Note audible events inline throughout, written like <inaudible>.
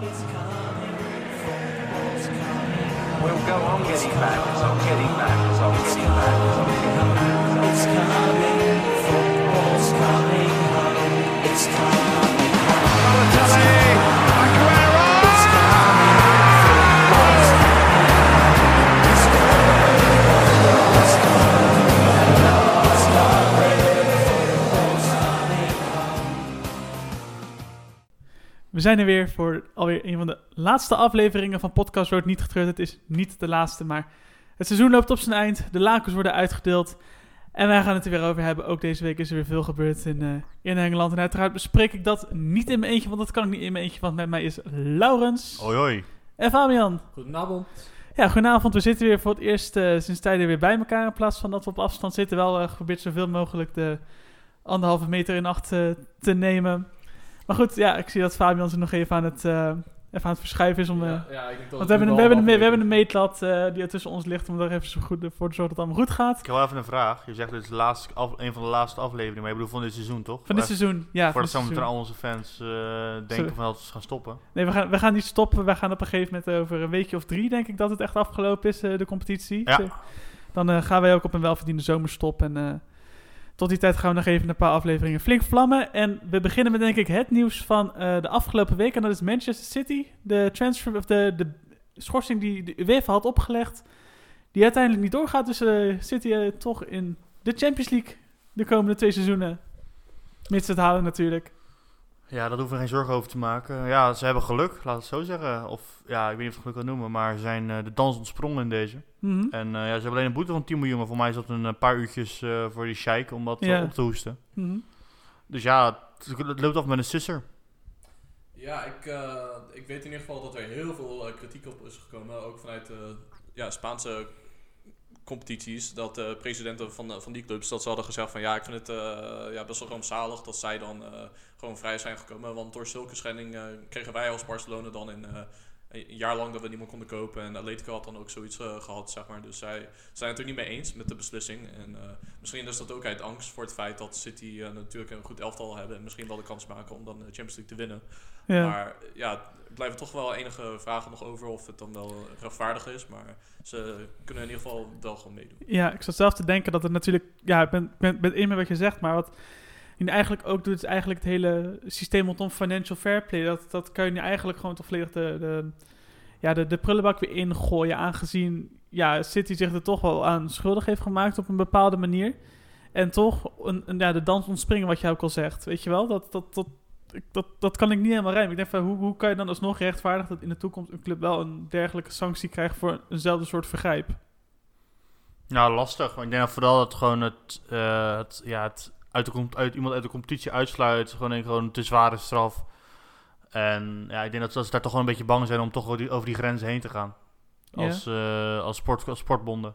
We'll go on getting back, it's on getting back, it's on getting back, it's on getting back. It's coming, football's coming home. It's coming We zijn er weer voor alweer een van de laatste afleveringen van Podcast Road. Niet getreurd, het is niet de laatste, maar het seizoen loopt op zijn eind. De lakens worden uitgedeeld. En wij gaan het er weer over hebben. Ook deze week is er weer veel gebeurd in, eh, in Engeland. En uiteraard bespreek ik dat niet in mijn eentje, want dat kan ik niet in mijn eentje. Want met mij is Laurens Hoi hoi. en Fabian. Goedenavond. Ja, goedenavond. We zitten weer voor het eerst eh, sinds tijden weer bij elkaar. In plaats van dat we op afstand zitten. Wel eh, geprobeerd zoveel mogelijk de anderhalve meter in acht te nemen. Maar goed, ja, ik zie dat Fabian zich nog even aan het, eh, even aan het verschuiven is. Om, eh, ja, ja, ik denk dat want het we hebben, een, we, hebben een, we hebben een meetlat eh, die er tussen ons ligt. Om er even zo goed voor te zorgen dat het allemaal goed gaat. Ik heb wel even een vraag. Je zegt dit is de laatste af, een van de laatste afleveringen, maar je bedoelt van dit seizoen toch? Van dit seizoen. Ja, van Voordat zometeen al onze fans eh, denken Sorry. van dat ze gaan stoppen. Nee, we gaan, we gaan niet stoppen. We gaan op een gegeven moment over een weekje of drie, denk ik, dat het echt afgelopen is, eh, de competitie. Ja. Dan eh, gaan wij ook op een welverdiende zomerstop. En eh, tot die tijd gaan we nog even een paar afleveringen flink vlammen. En we beginnen met, denk ik, het nieuws van eh, de afgelopen week. En dat is Manchester City. De transfer, of de, de schorsing die de UEFA had opgelegd, die uiteindelijk niet doorgaat. Dus eh City eh, toch in de Champions League de komende twee seizoenen. Mits het halen natuurlijk. Ja, daar hoeven we geen zorgen over te maken. Ja, ze hebben geluk, laat het zo zeggen. Of ja, ik weet niet of ik het geluk kan noemen, maar ze zijn eh, de dans ontsprongen in deze. Mhm. En eh, ja, ze hebben alleen een boete van 10 miljoen, maar voor mij is dat een eh, paar uurtjes eh, voor die sheik om dat Ja. op te hoesten. Mhm. Dus ja, het, het loopt af met een sisser. Ja, ik, eh, ik weet in ieder geval dat er heel veel kritiek op is gekomen. Ook vanuit de ja, Spaanse competities. Dat de presidenten van, de- van die clubs dat ze hadden gezegd van ja, ik vind het eh, ja, best wel rampzalig dat zij dan eh, gewoon vrij zijn gekomen. Want door zulke schending eh, kregen wij als Barcelona dan in eh, een jaar lang dat we niet meer konden kopen. En Atletico had dan ook zoiets eh, gehad, zeg maar. Dus zij zijn het er niet mee eens met de beslissing. En eh, misschien is dat ook uit angst voor het feit dat City eh, natuurlijk een goed elftal hebben. En misschien wel de kans maken om dan de Champions League te winnen. Ja. Maar ja, blijven toch wel enige vragen nog over of het dan wel rechtvaardig is. Maar ze kunnen in ieder geval wel gewoon meedoen. Ja, ik zat zelf te denken dat het natuurlijk... Ja, ik ben, ben, ben in met wat je zegt, maar wat je eigenlijk ook doet... is eigenlijk het hele systeem rondom financial fair play. Dat, dat kan je nu eigenlijk gewoon toch volledig de, de, ja, de, de prullenbak weer ingooien... aangezien ja, City zich er toch wel aan schuldig heeft gemaakt op een bepaalde manier. En toch een, een, ja, de dans ontspringen, wat jij ook al zegt. Weet je wel, dat... dat, dat ik- dat, dat kan ik niet helemaal rijmen. Ik denk van, hoe, hoe kan je dan alsnog rechtvaardigen dat in de toekomst een club wel een dergelijke sanctie krijgt voor eenzelfde soort vergrijp? Nou, lastig. Maar ik denk dat vooral dat gewoon het, eh, het, ja, het uit de, uit, iemand uit de competitie uitsluit. Gewoon een gewoon te zware straf. En ja, ik denk dat, ze daar toch wel een beetje bang zijn om toch over die, over die grenzen heen te gaan. Ja. Als, eh, als, sport, als sportbonden.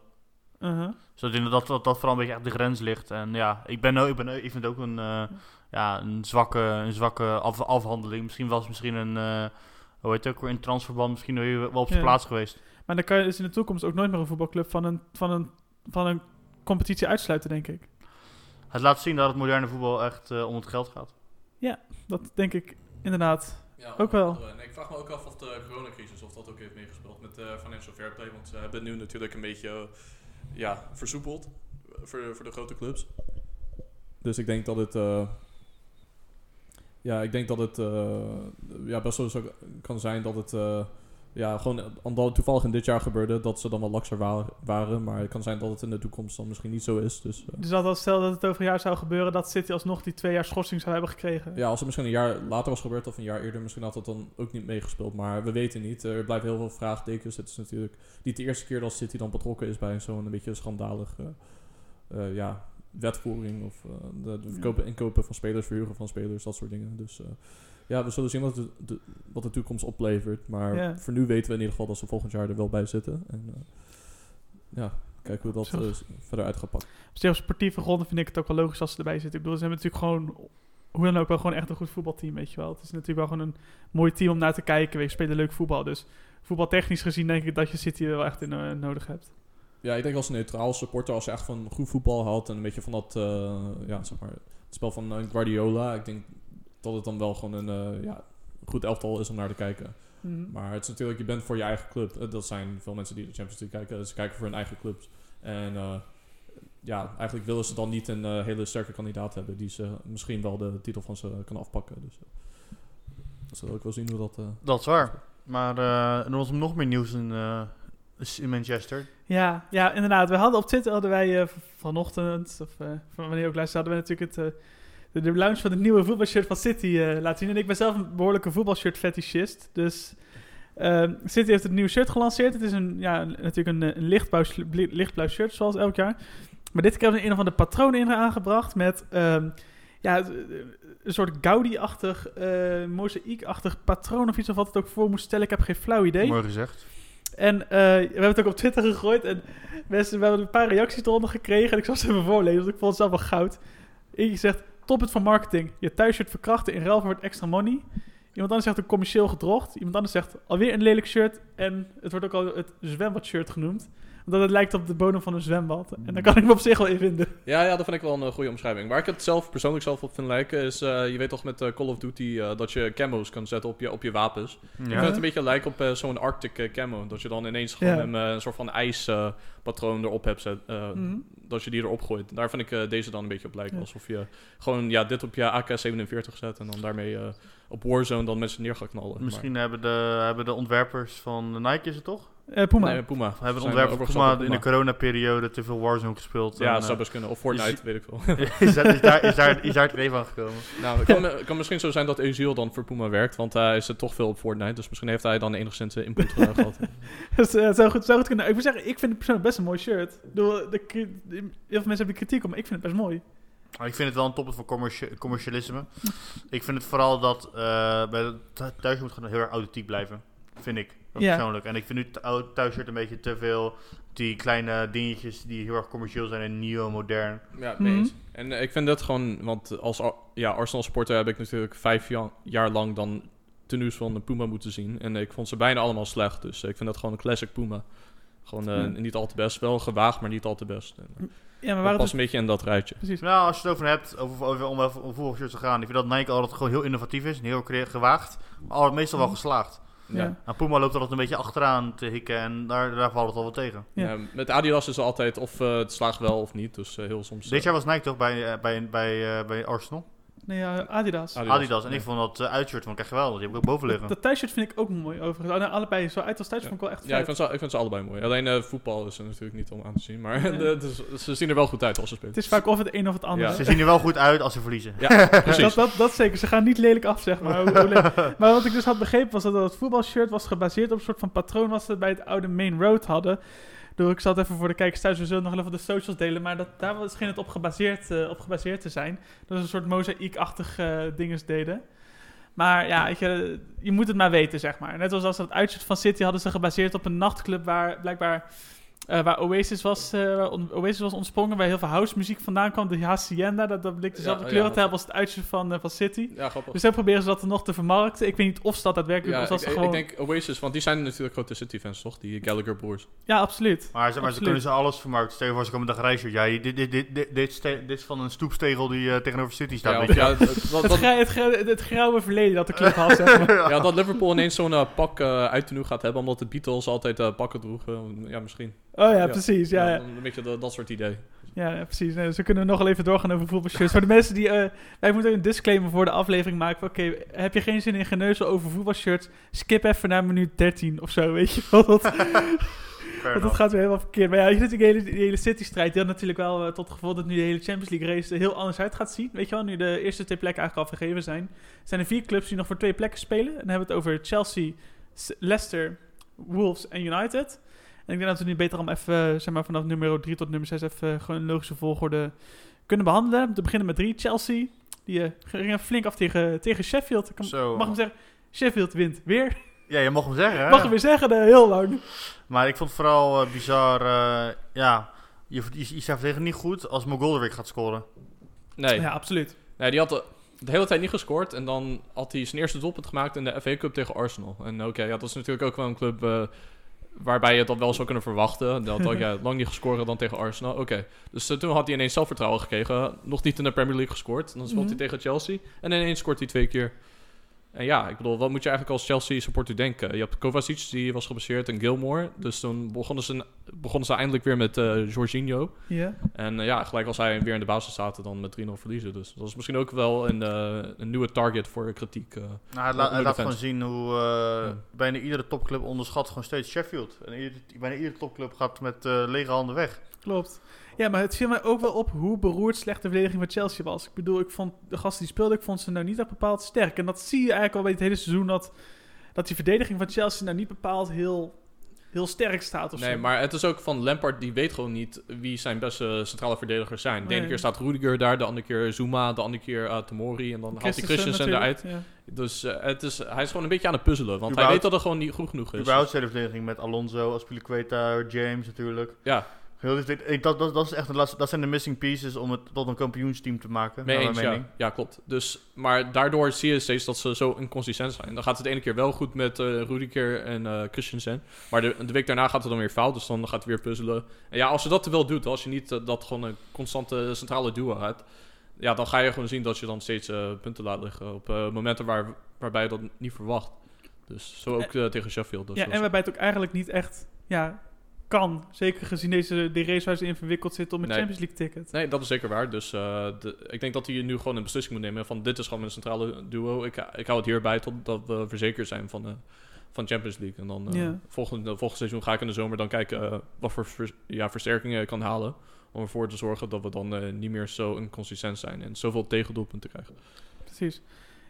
Uh-huh. Dus ik denk dat dat, dat vooral een beetje op de grens ligt. En ja, ik, ben, ik, ben, ik vind het ook een, eh, ja, een zwakke, een zwakke af, afhandeling. Misschien was misschien een, eh, hoe heet het ook weer, in transverband misschien wel op zijn Ja. plaats geweest. Maar dan kan je dus in de toekomst ook nooit meer een voetbalclub van een, van een, van een competitie uitsluiten, denk ik. Het laat zien dat het moderne voetbal echt eh, om het geld gaat. Dat denk ik inderdaad. Ja, Ook wel. En ik vraag me ook af of de coronacrisis of dat ook heeft meegespeeld met de financial fair play. Want ze hebben nu natuurlijk een beetje ja, versoepeld eh, voor, voor de grote clubs. Dus ik denk dat het... eh, ja, ik denk dat het eh, ja, best wel zo kan zijn dat het... eh, ja, gewoon omdat het toevallig in dit jaar gebeurde, dat ze dan wat lakser wa- waren. Maar het kan zijn dat het in de toekomst dan misschien niet zo is. Dus eh, Dus dat als stel dat het over een jaar zou gebeuren, dat City alsnog die twee jaar schorsing zou hebben gekregen. Ja, als het misschien een jaar later was gebeurd of een jaar eerder, misschien had dat dan ook niet meegespeeld. Maar we weten niet. Er blijven heel veel vraagtekens. Het is natuurlijk niet de eerste keer dat City dan betrokken is bij zo'n een beetje schandalige eh, ja, wetvoering. Of eh, de, de verkopen, inkopen van spelers, verhuren van spelers, dat soort dingen. Dus eh, ja, we zullen zien wat de, de- wat de toekomst oplevert. Maar Ja. voor nu weten we in ieder geval dat ze volgend jaar er wel bij zitten. En eh, ja, kijken hoe dat eh, verder uit gaat pakken. Op zich sportieve gronden vind ik het ook wel logisch als ze erbij zitten. Ik bedoel, ze hebben natuurlijk gewoon, hoe dan ook, wel gewoon echt een goed voetbalteam, weet je wel. Het is natuurlijk wel gewoon een mooi team om naar te kijken. We spelen leuk voetbal, dus voetbaltechnisch gezien denk ik dat je City er wel echt in eh, nodig hebt. Ja, ik denk als neutraal supporter, als je echt van goed voetbal houdt en een beetje van dat, ja, zeg maar, het spel van Guardiola. Ik denk dat het dan wel gewoon een, eh, ja, goed elftal is om naar te kijken. Mhm. Maar het is natuurlijk, je bent voor je eigen club. Eh, Dat zijn veel mensen die de Champions League kijken. Ze kijken voor hun eigen clubs. En eh, ja, eigenlijk willen ze dan niet een hele sterke kandidaat hebben die ze misschien wel de titel van ze kan afpakken. Dus uh, dat zullen we ook wel zien hoe dat... eh, Dat is waar. Maar eh, er was nog meer nieuws in, eh, in Manchester. Ja, ja, inderdaad. We hadden op Twitter hadden wij vanochtend, of van wanneer ook luisterde, hadden we natuurlijk het, de, de van het nieuwe voetbalshirt van City eh, laten zien. En ik ben zelf een behoorlijke voetbalshirt fetischist. Dus ehm, City heeft het nieuwe shirt gelanceerd. Het is een, ja, natuurlijk een, eh, een lichtblauw, lichtblauw shirt, zoals elk jaar. Maar dit keer hebben ze een of andere patronen in aangebracht met ehm, ja, een soort Gaudi-achtig, eh mozaïek-achtig patroon of iets of wat het ook voor moest stellen. Ik heb geen flauw idee. Mooi gezegd. En we hebben het ook op Twitter gegooid. En mensen, we hebben een paar reacties eronder gekregen. En ik zal ze even voorlezen, want ik vond het zelf wel goud. Eentje zegt, top het van marketing. Je thuisshirt verkrachten in ruil voor extra money. Iemand anders zegt een commercieel gedrocht. Iemand anders zegt alweer een lelijk shirt. En het wordt ook al het zwembadshirt genoemd. Omdat het lijkt op de bodem van een zwembad. En daar kan ik me op zich wel in vinden. Ja, ja, dat vind ik wel een eh, goede omschrijving. Waar ik het zelf persoonlijk zelf op vind lijken is, eh, je weet toch met eh, Call of Duty eh, dat je camos kan zetten op je, op je wapens. Ik vind het een beetje lijken op zo'n Arctic camo. Dat je dan ineens gewoon Ja. een, een soort van ijspatroon erop hebt zet, eh, Mhm. Dat je die erop gooit. Daar vind ik eh, deze dan een beetje op lijken. Ja. Alsof je gewoon ja, dit op je AK-47 zet en dan daarmee eh, op Warzone dan mensen neer gaat knallen. Misschien hebben, de, hebben de ontwerpers van de Nike, is het toch? Eh, Puma. Nee, Puma. Hebben de Zijn ontwerpers van Puma op in de coronaperiode te veel Warzone gespeeld? Ja, en, dat zou eh, best kunnen. Of Fortnite, is- weet ik veel. <laughs> is, daar, is, daar, is, daar, is daar het even aan gekomen? <laughs> nou, het kan, het kan misschien zo zijn dat Ezil dan voor Puma werkt, want hij is er toch veel op Fortnite. Dus misschien heeft hij dan enigszins eh, input eh, gehad. <laughs> Dus, eh, zou goed, zou goed kunnen. Ik moet zeggen, ik vind het persoonlijk best een mooi shirt. Heel veel mensen hebben kritiek op, maar ik vind het best mooi. Maar ik vind het wel een toppunt voor commerci- commercialisme. ik vind het vooral dat eh bij thuis moet gewoon heel erg authentiek blijven. Vind ik. Ja. Persoonlijk. En ik vind nu thu- thuisshirt een beetje te veel die kleine dingetjes die heel erg commercieel zijn en neo-modern. Ja, eens. En eh, ik vind dat gewoon, want als Ar- ja, Arsenal supporter heb ik natuurlijk vijf ja- jaar lang dan tenues van de Puma moeten zien. En ik vond ze bijna allemaal slecht. Dus ik vind dat gewoon een classic Puma. Gewoon eh, niet al te best. Wel gewaagd, maar niet al te best. En, Ja, maar past een beetje in dat rijtje. precies. Nou, als je het over hebt, over, over, om over voetbalshirts te gaan, ik vind dat Nike altijd gewoon heel innovatief is en heel gewaagd, maar altijd meestal wel geslaagd. Ja. Ja. Nou, Puma loopt altijd een beetje achteraan te hikken en daar, daar valt het al wat tegen. Ja. Ja, met Adidas is het altijd of eh, het slaagt wel of niet. Dus eh, heel soms... Dit eh, jaar was Nike toch bij, bij, bij, eh, bij Arsenal? Nee, ja, Adidas. Adidas. Adidas. En ik vond dat uh, uitshirt van echt geweldig. Die heb ik ook boven liggen. Dat thuisshirt vind ik ook mooi, overigens. Oh, nee, allebei, zo uit als thuis Ja. vond ik wel echt Ja, ik vind, ze, ik vind ze allebei mooi. Alleen eh, voetbal is er natuurlijk niet om aan te zien. Maar Nee. <laughs> de- ze zien er wel goed uit als ze spelen. Het is vaak of het een of het andere. Ja. Ze zien er wel goed uit als ze verliezen. Ja, <laughs> precies. Dat, dat, dat zeker. Ze gaan niet lelijk af, zeg maar. <laughs> Maar wat ik dus had begrepen was dat het voetbalshirt was gebaseerd op een soort van patroon wat ze bij het oude Main Road hadden. Door, ik zal het even voor de kijkers thuis, we zullen nog even de socials delen, maar dat, daar scheen het op gebaseerd, eh, op gebaseerd te zijn. Dat ze een soort mozaïekachtig eh dinges deden. Maar ja, je, je moet het maar weten, zeg maar. Net zoals als dat uitshirt van City hadden ze gebaseerd op een nachtclub waar blijkbaar... eh, waar Oasis was, eh, Oasis was ontsprongen, waar heel veel house muziek vandaan kwam. De Hacienda, dat, dat bleek dezelfde Ja, kleuren ja, te hebben als het uitshirt van, eh, van City. Ja, grappig. Dus dan proberen ze dat er nog te vermarkten. Ik weet niet of ze dat daadwerkelijk Ja, ik, ze ik gewoon... denk Oasis, want die zijn natuurlijk grote City-fans, toch? Die Gallagher broers. Ja, absoluut. Maar, ze, maar ze kunnen ze alles vermarkten. Stel je voor, ze komen met een reisje. Ja, dit, dit, dit, dit, dit, ste- dit is van een stoepstegel die tegenover City staat. Ja, Het, het, gra- het grauwe verleden dat de club had, zeg maar. <laughs> ja, dat Liverpool ineens zo'n pak uit tenue gaat hebben, omdat de Beatles altijd pakken droegen. Ja, misschien. Oh ja, Ja. precies. Ja, Een beetje dat, dat soort idee. ja, ja, precies. Nee, dus we kunnen nog wel even doorgaan over voetbalshirts. Voor de mensen die... eh, wij moeten een disclaimer voor de aflevering maken. Oké, heb je geen zin in geneuzel over voetbalshirts? Skip even naar minuut 13 of zo, weet je wel. Dat, <laughs> want dat gaat weer helemaal verkeerd. Maar ja, je ziet die hele, City-strijd. Die had natuurlijk wel eh, tot gevolg dat nu de hele Champions League race er heel anders uit gaat zien. Weet je wel, nu de eerste twee plekken eigenlijk al vergeven zijn. zijn er vier clubs die nog voor twee plekken spelen. En dan hebben we het over Chelsea, Leicester, Wolves en United. En ik denk dat we nu beter om even, eh, zeg maar, vanaf nummer 3 tot nummer 6 even eh, gewoon een logische volgorde kunnen behandelen. Te beginnen met 3, Chelsea. Die eh, gingen flink af tegen, tegen Sheffield. Ik kan- Zo. mag hem zeggen, Sheffield wint weer. Ja, je mag hem zeggen. hè? Mag hem weer zeggen, heel lang. Maar ik vond het vooral eh, bizar. eh, ja, je, je, je staat tegen niet goed als Mogolderik gaat scoren. Nee, Ja, absoluut. nee die had de, de hele tijd niet gescoord. En dan had hij zijn eerste doelpunt gemaakt in de FA Cup tegen Arsenal. En oké, ja, dat is natuurlijk ook wel een club eh, waarbij je dat wel zou kunnen verwachten. Dat had ja, <laughs> lang niet gescoord dan tegen Arsenal. Oké, dus eh, toen had hij ineens zelfvertrouwen gekregen. Nog niet in de Premier League gescoord. Dan speelt Mhm. hij tegen Chelsea. En ineens scoort hij twee keer. En ja, ik bedoel, wat moet je eigenlijk als Chelsea supporter denken? Je hebt Kovacic, die was geblesseerd, en Gilmore. Dus toen begonnen ze, begonnen ze eindelijk weer met eh Jorginho. Ja. En eh, ja, gelijk als hij weer in de basis zaten, dan met 3-0 verliezen. Dus dat is misschien ook wel een, eh, een nieuwe target voor kritiek. Nou, hij, laat- hij gewoon zien hoe eh, Ja. bijna iedere topclub onderschat gewoon steeds Sheffield. En ieder- bijna iedere topclub gaat met lege handen weg. Klopt. Ja, maar het viel mij ook wel op hoe beroerd slecht de verdediging van Chelsea was. Ik bedoel, ik vond de gasten die speelden, ik vond ze nou niet echt bepaald sterk. En dat zie je eigenlijk al bij het hele seizoen, dat, dat die verdediging van Chelsea nou niet bepaald heel, heel sterk staat of Nee, zo. maar het is ook van Lampard, die weet gewoon niet wie zijn beste centrale verdedigers zijn. De ene Nee. keer staat Rudiger daar, de andere keer Zuma, de andere keer uh, Tomori. En dan haalt hij Christensen eruit. Dus eh, het is, hij is gewoon een beetje aan het puzzelen. Want hij weet dat het gewoon niet goed genoeg is. Überhaupt de hele verdediging met Alonso, Aspilicueta, James natuurlijk. Ja, ik- dat, dat, dat, is echt de laatste, dat zijn de missing pieces om het tot een kampioensteam te maken. mee naar eens, mijn ja. mening. ja, klopt. Dus, maar daardoor zie je steeds dat ze zo inconsistent zijn. Dan gaat het de ene keer wel goed met eh Rudiger en eh Christensen. Maar de, de week daarna gaat het dan weer fout, dus dan gaat hij weer puzzelen. En ja, als je dat te wel doet, als je niet eh, dat gewoon een constante centrale duo hebt... Ja, dan ga je gewoon zien dat je dan steeds eh, punten laat liggen op momenten waar, waarbij je dat niet verwacht. Dus zo ook tegen Sheffield. Dus ja, en waarbij het ook eigenlijk niet echt ja, kan. Zeker gezien deze, de race waar ze in verwikkeld zitten om een Nee. Champions League ticket. Nee, dat is zeker waar. Dus eh, de, ik denk dat hij nu gewoon een beslissing moet nemen van dit is gewoon mijn centrale duo. Ik, ik hou het hierbij totdat we verzekerd zijn van, eh van Champions League. En dan eh Ja. volgend, volgend seizoen ga ik in de zomer dan kijken eh, wat voor vers- ja, versterkingen ik kan halen. Om ervoor te zorgen dat we dan niet meer zo inconsistent zijn en zoveel tegendoelpunten krijgen. Precies.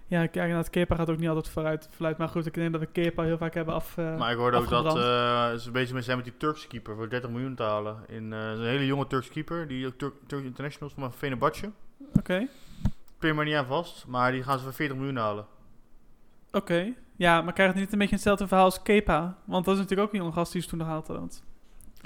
Ja, kijk, inderdaad, Kepa gaat ook niet altijd vooruit. vooruit maar goed, ik denk dat we Kepa heel vaak hebben af... eh, Maar ik hoorde ook dat eh, ze bezig mee zijn met die Turkse keeper voor 30 miljoen te halen. In, eh, een hele jonge Turkse keeper, die ook Turk Turk Internationals van Fenerbahce. Oké, Pin maar niet aan vast, maar die gaan ze voor 40 miljoen halen. oké. Ja, maar krijgt het niet een beetje hetzelfde verhaal als Kepa? Want dat is natuurlijk ook een jonge gast die ze toen nog haalt.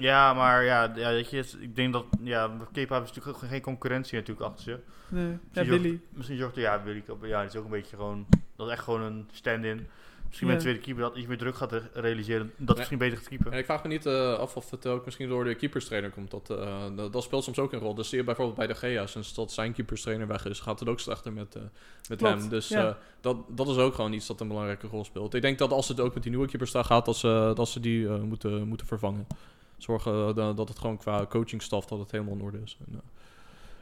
Ja, maar ja, ja weet je, ik denk dat, ja, Kepa heeft natuurlijk ook geen concurrentie natuurlijk achter zich. Nee, ja, Misschien Willy. zorgt- Misschien zorgt er, ja, Willy, ja, die is ook een beetje gewoon, dat is echt gewoon een stand-in. Misschien Ja. met de tweede keeper dat iets meer druk gaat re- realiseren, dat misschien beter gaat keeper. En ik vraag me niet eh, af of het ook misschien door de keeperstrainer komt. Dat, eh, dat, dat speelt soms ook een rol. Dus zie je bijvoorbeeld bij de Gea, sinds dat zijn keeperstrainer weg is, gaat het ook slechter met, eh, met Klopt, hem. Dus ja. eh, dat, dat is ook gewoon iets dat een belangrijke rol speelt. Ik denk dat als het ook met die nieuwe keeperstar gaat, dat ze, dat ze die eh, moeten, moeten vervangen. Zorgen eh, dat dat het gewoon qua coachingstaf dat het helemaal in orde is. En, eh,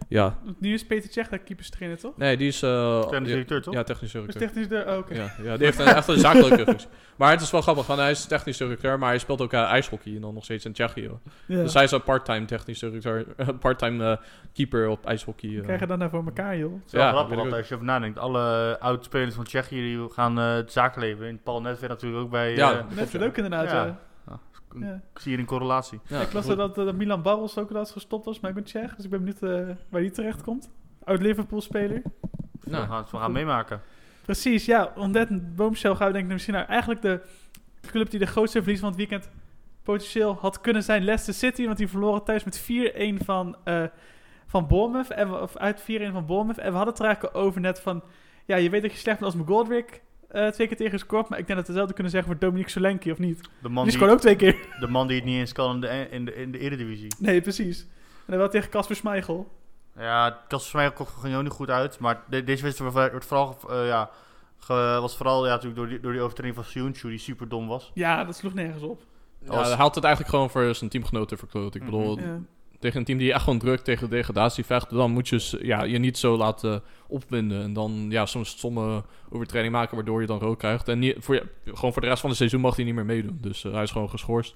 ja, Nu is Peter Cech daar keeperstrainer, toch? nee, die is... eh, Technisch directeur, toch? Ja, technisch Dus directeur. technisch de... oh, oké. Ja, ja, die heeft een, echt een zakelijke functie. Maar het is wel grappig, want hij is technisch directeur, maar hij speelt ook eh, ijshockey en dan nog steeds in Tsjechië. Ja. Dus hij is een part-time technisch directeur, part-time eh, keeper op ijshockey. eh. Krijg je dat nou voor elkaar, joh? Het is wel Ja, grappig altijd als je over nadenkt. Alle oud-spelers van Tsjechië die gaan eh, het zakenleven in. Paul Nedved natuurlijk ook bij... Ja, eh, Net ook inderdaad, Ja. Ja. ik Ja. zie hier een correlatie. Ja, ik las goed. dat, dat Milan Barros ook dat gestopt was, maar ik ben Tsjech. Dus ik ben benieuwd eh, waar die terecht komt. Oud-Liverpool-speler. Nou, we gaan het we gaan meemaken. Precies, ja. Om dat boomshell gaan we denk ik misschien naar eigenlijk de club die de grootste verlies van het weekend potentieel had kunnen zijn. Leicester City, want die verloren thuis met 4-1 van, eh van Bournemouth. En we, of uit 4-1 van Bournemouth. En we hadden het er eigenlijk over net van... Ja, je weet dat je slecht bent als McGoldrick eh twee keer tegen scoort. Maar ik denk dat we hetzelfde kunnen zeggen voor Dominique Solanke, of niet? De man Die die, scoort ook twee keer. <laughs> de man die het niet eens kan in de, in de, in de Eredivisie. Nee, precies. En dan wel tegen Casper Schmeichel. Ja, Kasper Smeijer komt ging ook niet goed uit. Maar de- deze wedstrijd wordt wordt vooral, eh, ja, ge- was vooral ja, natuurlijk door die, door die overtreding van Sioenshu, die super dom was. Ja, dat sloeg nergens op. ja, hij haalt het eigenlijk gewoon voor zijn teamgenoten verkloot. Ik Mhm. bedoel, Ja. Tegen een team die echt gewoon druk tegen degradatie vecht, dan moet je ja, je niet zo laten opwinden. En dan ja, soms stomme overtreding maken waardoor je dan rood krijgt. En niet, voor, je- gewoon voor de rest van het seizoen mag hij niet meer meedoen. Dus eh, hij is gewoon geschorst.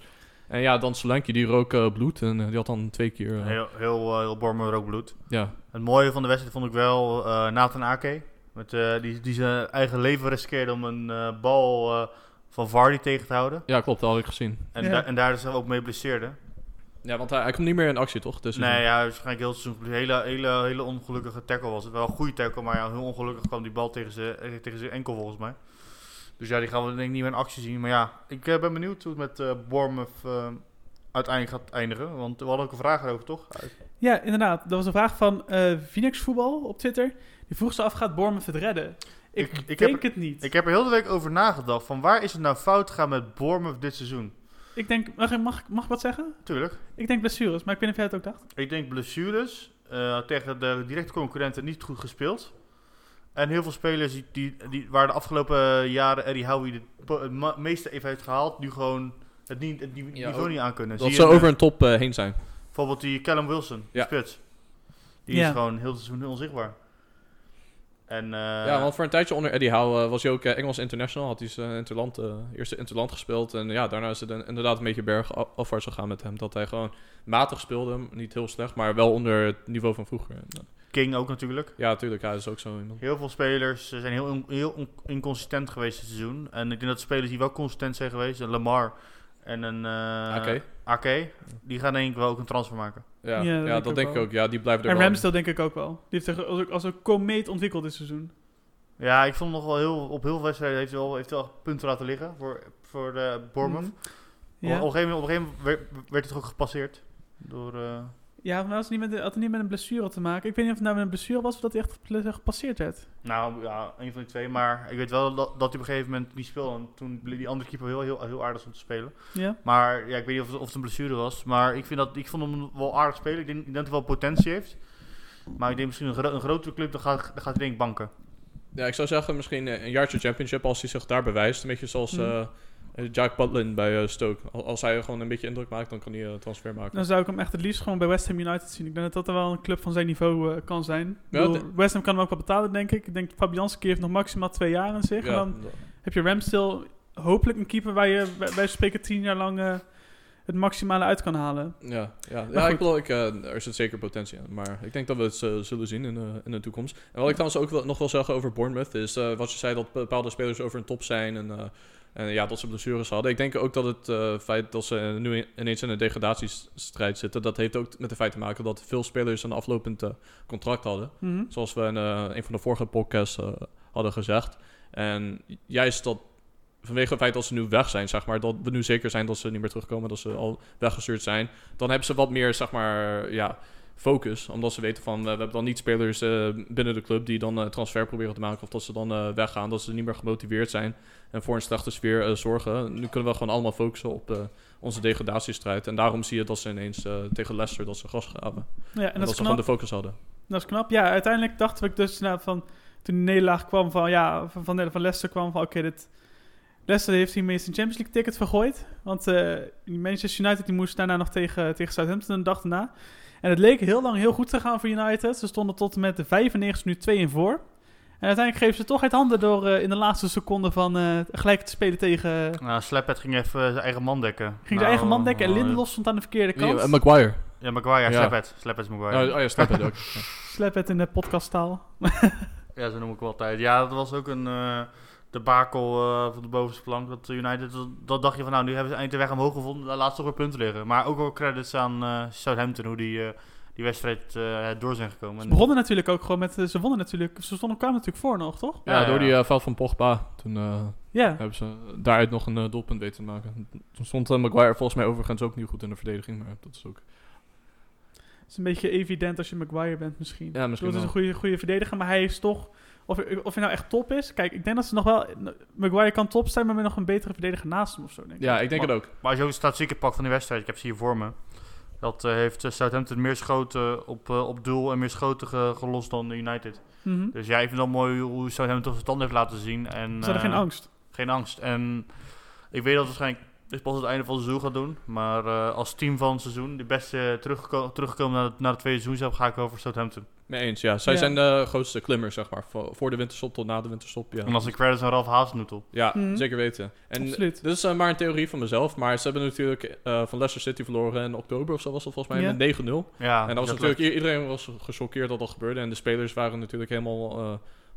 En ja, dan Solanke, die rook eh, bloed. En eh, die had dan twee keer... Heel, heel, heel Bormer rookbloed. ja, Het mooie van de wedstrijd vond ik wel eh, Nathan Ake. Met, die, die zijn eigen leven riskeerde om een bal van Vardy tegen te houden. ja, klopt, dat had ik gezien. En, Ja. da- en daar is hij ook mee blesseerde. Ja, want hij, hij komt niet meer in actie, toch? Dus nee, ja, waarschijnlijk heel seizoen. Een hele, hele, hele ongelukkige tackle was het. Wel een goede tackle, maar ja, heel ongelukkig kwam die bal tegen zijn, eh, tegen zijn enkel volgens mij. Dus ja, die gaan we denk ik niet meer in actie zien. Maar ja, ik eh, ben benieuwd hoe het met Bournemouth eh, uiteindelijk gaat eindigen. Want we hadden ook een vraag erover, toch? Ja, inderdaad. Dat was een vraag van eh Phoenix Voetbal op Twitter. Die vroeg ze af, gaat Bournemouth het redden? Ik, Ik- ik denk heb- het niet. Ik heb er heel de week over nagedacht. Van waar is het nou fout gaan met Bournemouth dit seizoen? Ik denk, mag, ik- mag, ik- mag ik wat zeggen? Tuurlijk. Ik denk blessures, maar ik weet niet of jij het ook dacht. Ik denk blessures. eh, tegen de directe concurrenten niet goed gespeeld. En heel veel spelers die, die, die, waar de afgelopen jaren Eddie po- het meeste even heeft gehaald, nu gewoon het, niet, het Ja, niveau ook- niet aankunnen. Dat Zie ze je, over een top eh, heen zijn. Bijvoorbeeld die Callum Wilson, Ja. spits. Die Ja. is gewoon heel het seizoen onzichtbaar. En, eh, ja, want voor een tijdje onder Eddie Howe eh, was hij ook eh, Engels international. Had hij zijn interland, eerste interland gespeeld. En ja, daarna is het een- inderdaad een beetje bergafwaarts gegaan met hem. Dat hij gewoon matig speelde. Niet heel slecht, maar wel onder het niveau van vroeger. King ook natuurlijk. ja, natuurlijk. Hij is ook zo iemand. Heel veel spelers zijn heel, on- heel on- inconsistent geweest dit seizoen. En ik denk dat spelers die wel consistent zijn geweest, een Lamar en een Ake. Ake, die gaan denk ik wel ook een transfer maken. Ja, Ja, ja, dat denk ik denk ook. Ja, die blijven er En. Ramsdale denk ik ook wel. Die heeft zich als, een- als een komeet ontwikkeld dit seizoen. Ja, ik vond hem nog wel heel, op heel veel wedstrijden heeft hij wel, heeft hij wel punten laten liggen voor, voor de Bournemouth. Mhm. Op, Ja. op een gegeven moment, op een gegeven moment werd, werd het ook gepasseerd door... eh, Ja, maar was het niet met, de- had het niet met een blessure te maken? Ik weet niet of het nou met een blessure was of dat hij echt gepla- gepasseerd werd. Nou ja, een van die twee. Maar ik weet wel dat, dat hij op een gegeven moment niet speelde. En toen bleef die andere keeper heel, heel, heel aardig om te spelen. Ja. Maar ja, ik weet niet of het, of het een blessure was. Maar ik, vind dat, ik vond hem wel aardig spelen. Ik denk, ik denk dat hij wel potentie heeft. Maar ik denk misschien een, gro- een grotere club, dan gaat, dan gaat hij denk ik banken. Ja, ik zou zeggen misschien eh, een jaartje championship als hij zich daar bewijst. Een beetje zoals Mhm. eh eh, Jack Butlin bij eh, Stoke. Al- Als hij gewoon een beetje indruk maakt, dan kan hij een transfer maken. Dan zou ik hem echt het liefst gewoon bij West Ham United zien. Ik denk dat dat er wel een club van zijn niveau eh, kan zijn. Ja, bedoel, West Ham kan hem ook wel betalen, denk ik. Ik denk Fabianski heeft nog maximaal twee jaar in zich. En ja, dan heb je Ramsdale hopelijk een keeper waar je bij, spreken tien jaar lang eh, het maximale uit kan halen. Ja, ja. Maar ja ik bedoel, ik, eh, er zit zeker potentie aan. Maar ik denk dat we het eh, zullen zien in, de in de toekomst. En wat ik trouwens ook wel, nog wil zeggen over Bournemouth is... eh, wat je zei, dat bepaalde spelers over een top zijn en... en ja, dat ze blessures hadden. Ik denk ook dat het eh, feit dat ze nu in- ineens in een degradatiestrijd zitten... dat heeft ook met het feit te maken dat veel spelers een aflopend eh, contract hadden. Mhm. Zoals we in eh, een van de vorige podcasts hadden gezegd. En juist dat vanwege het feit dat ze nu weg zijn, zeg maar, dat we nu zeker zijn dat ze niet meer terugkomen, dat ze al weggestuurd zijn, dan hebben ze wat meer, zeg maar, ja, focus. Omdat ze weten van, we hebben dan niet spelers eh, binnen de club die dan eh, transfer proberen te maken of dat ze dan eh, weggaan, dat ze niet meer gemotiveerd zijn en voor een slechte sfeer zorgen. Nu kunnen we gewoon allemaal focussen op onze degradatiestrijd. En daarom zie je dat ze ineens tegen Leicester dat ze gas gaven. Ja, En, dat, dat, ze gewoon de focus hadden. Dat is knap. Ja, uiteindelijk dachten we dus inderdaad van... Toen de nederlaag kwam van... Ja, van, van, van Leicester kwam van... Oké, dit... Leicester heeft hiermee zijn Champions League ticket vergooid. Want Manchester United die moest daarna nog tegen, tegen Southampton een dag daarna. En het leek heel lang heel goed te gaan voor United. Ze stonden tot en met de 95 nu 2 in voor. En uiteindelijk grepen ze toch uit handen door eh, in de laatste seconde van eh, gelijk te spelen tegen... Nou, Slappet ging even zijn eigen man dekken. ging nou, de eigen man dekken en Lindelof stond aan de verkeerde kant. Ja, Maguire. Ja, Maguire, Ja. Slappet. Slappet is Maguire. Oh, oh ja, snap het ook. <laughs> Slap het in de podcasttaal. Ja, zo noem ik wel altijd. Ja, dat was ook een eh debakel eh van de bovenste plank. Dat United, dat, dat dacht je van nou, nu hebben ze eind de weg omhoog gevonden. Daar laat ze toch weer punten liggen. Maar ook wel credits aan eh, Southampton, hoe die, eh, die wedstrijd eh, door zijn gekomen. Ze begonnen natuurlijk ook gewoon met... Ze wonnen natuurlijk... Ze stonden kwamen natuurlijk voor nog, toch? Ja, Ja, door die uh, fout van Pogba. Toen eh, Ja. hebben ze daaruit nog een doelpunt weten te maken. Toen stond Maguire volgens mij overigens ook niet goed in de verdediging. Maar dat is ook... Het is een beetje evident als je Maguire bent misschien. Ja, misschien Het is een goede, goede verdediger, maar hij is toch... Of, of hij nou echt top is... Kijk, ik denk dat ze nog wel... Maguire kan top zijn, maar met nog een betere verdediger naast hem of zo, denk ik. Ja, ik denk Maar- het ook. Maar als je ook de statistieken pakt van die wedstrijd, ik heb ze hier voor me. Dat eh, heeft eh, Southampton meer schoten op, eh, op doel en meer schoten ge- gelost dan United. Mhm. Dus ja, ik vind het wel mooi hoe Southampton zijn stand heeft laten zien. En, Ze hadden geen angst. Geen angst. En ik weet dat het waarschijnlijk dit pas het einde van het seizoen gaat doen. Maar eh, als team van het seizoen, de beste terugko- terugkomen naar het, naar het tweede seizoen, ga ik over Southampton. Mee eens, ja. Zij Ja. zijn de grootste klimmers, zeg maar. Voor, de winterstop tot na de winterstop, ja. En als ik credits aan Ralf Haasnoetel. Ja, Mhm. zeker weten. En Absoluut. dit is eh, maar een theorie van mezelf. Maar ze hebben natuurlijk eh, van Leicester City verloren in oktober of zo was dat volgens mij Ja. met 9-0. Ja, En dat was natuurlijk, iedereen was gechoqueerd dat dat gebeurde. En de spelers waren natuurlijk helemaal eh,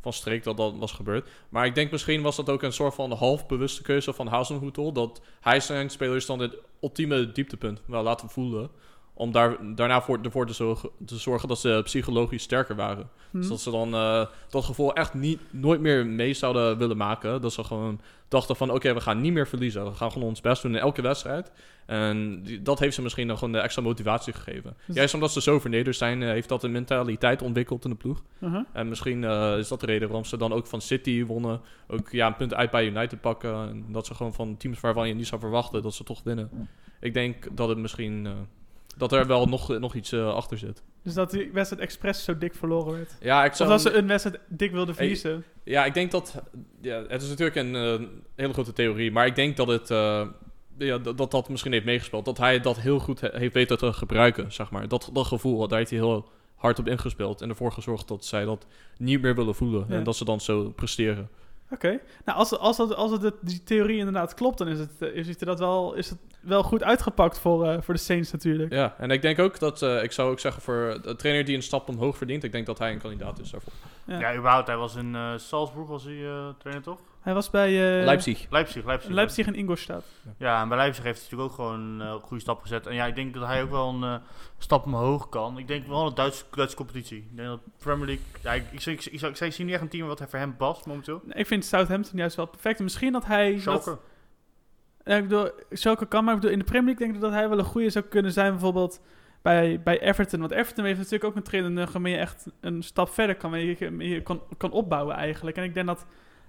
van streek dat dat was gebeurd. Maar ik denk misschien was dat ook een soort van half bewuste keuze van Hazenhoetel. Dat hij zijn spelers dan het ultieme dieptepunt wel laten voelen. Om daar, daarna voor, ervoor te zorgen, te zorgen dat ze psychologisch sterker waren. Mhm. Dus dat ze dan eh, dat gevoel echt niet, nooit meer mee zouden willen maken. Dat ze gewoon dachten van oké, we gaan niet meer verliezen. We gaan gewoon ons best doen in elke wedstrijd. En die- dat heeft ze misschien dan gewoon de extra motivatie gegeven. Dus- Juist omdat ze zo vernederd zijn, eh, heeft dat een mentaliteit ontwikkeld in de ploeg. Uh-huh. En misschien eh, is dat de reden waarom ze dan ook van City wonnen. Ook ja, een punt uit bij United pakken. En dat ze gewoon van teams waarvan je niet zou verwachten dat ze toch winnen. Ik denk dat het misschien... dat er wel nog, nog iets eh, achter zit. Dus dat die wedstrijd expres zo dik verloren werd. Ja, ik Of zou... dat ze een wedstrijd dik wilden verliezen. Ja, ik denk dat... Ja, het is natuurlijk een eh, hele grote theorie, maar ik denk dat het... eh, ja, dat, dat dat misschien heeft meegespeeld. Dat hij dat heel goed he- heeft weten te gebruiken, zeg maar. Dat, dat gevoel, daar heeft hij heel hard op ingespeeld. En ervoor gezorgd dat zij dat niet meer willen voelen. Ja. En dat ze dan zo presteren. Oké. Nou, als, als, dat, als het, die theorie inderdaad klopt, dan is het, eh, is het, dat wel, is het wel goed uitgepakt voor, eh, voor de Saints natuurlijk. Ja, en ik denk ook dat... eh, ik zou ook zeggen voor de trainer die een stap omhoog verdient... ik denk dat hij een kandidaat is daarvoor. Ja. Ja, überhaupt. Hij was in eh, Salzburg, was hij eh, trainer toch? Hij was bij eh, Leipzig. Leipzig, Leipzig. Leipzig en Ingolstadt. Ja, en bij Leipzig heeft hij natuurlijk ook gewoon eh, een goede stap gezet. En ja, ik denk dat hij ook wel een stap omhoog kan. Ik denk wel een Duitse, Duitse competitie. Ik denk dat Premier League... Ja, ik, ik, ik, ik, ik, ik zie niet echt een team wat voor hem past momenteel. Ik vind Southampton juist wel perfect. En misschien dat hij... Dat, Schalke. Ja, ik bedoel, Schalke kan, maar ik bedoel, in de Premier League denk ik dat hij wel een goede zou kunnen zijn. Bijvoorbeeld bij, bij Everton. Want Everton heeft natuurlijk ook een trainer nodig waarmee je echt een stap verder kan. Je, kan, kan opbouwen eigenlijk. En ik denk dat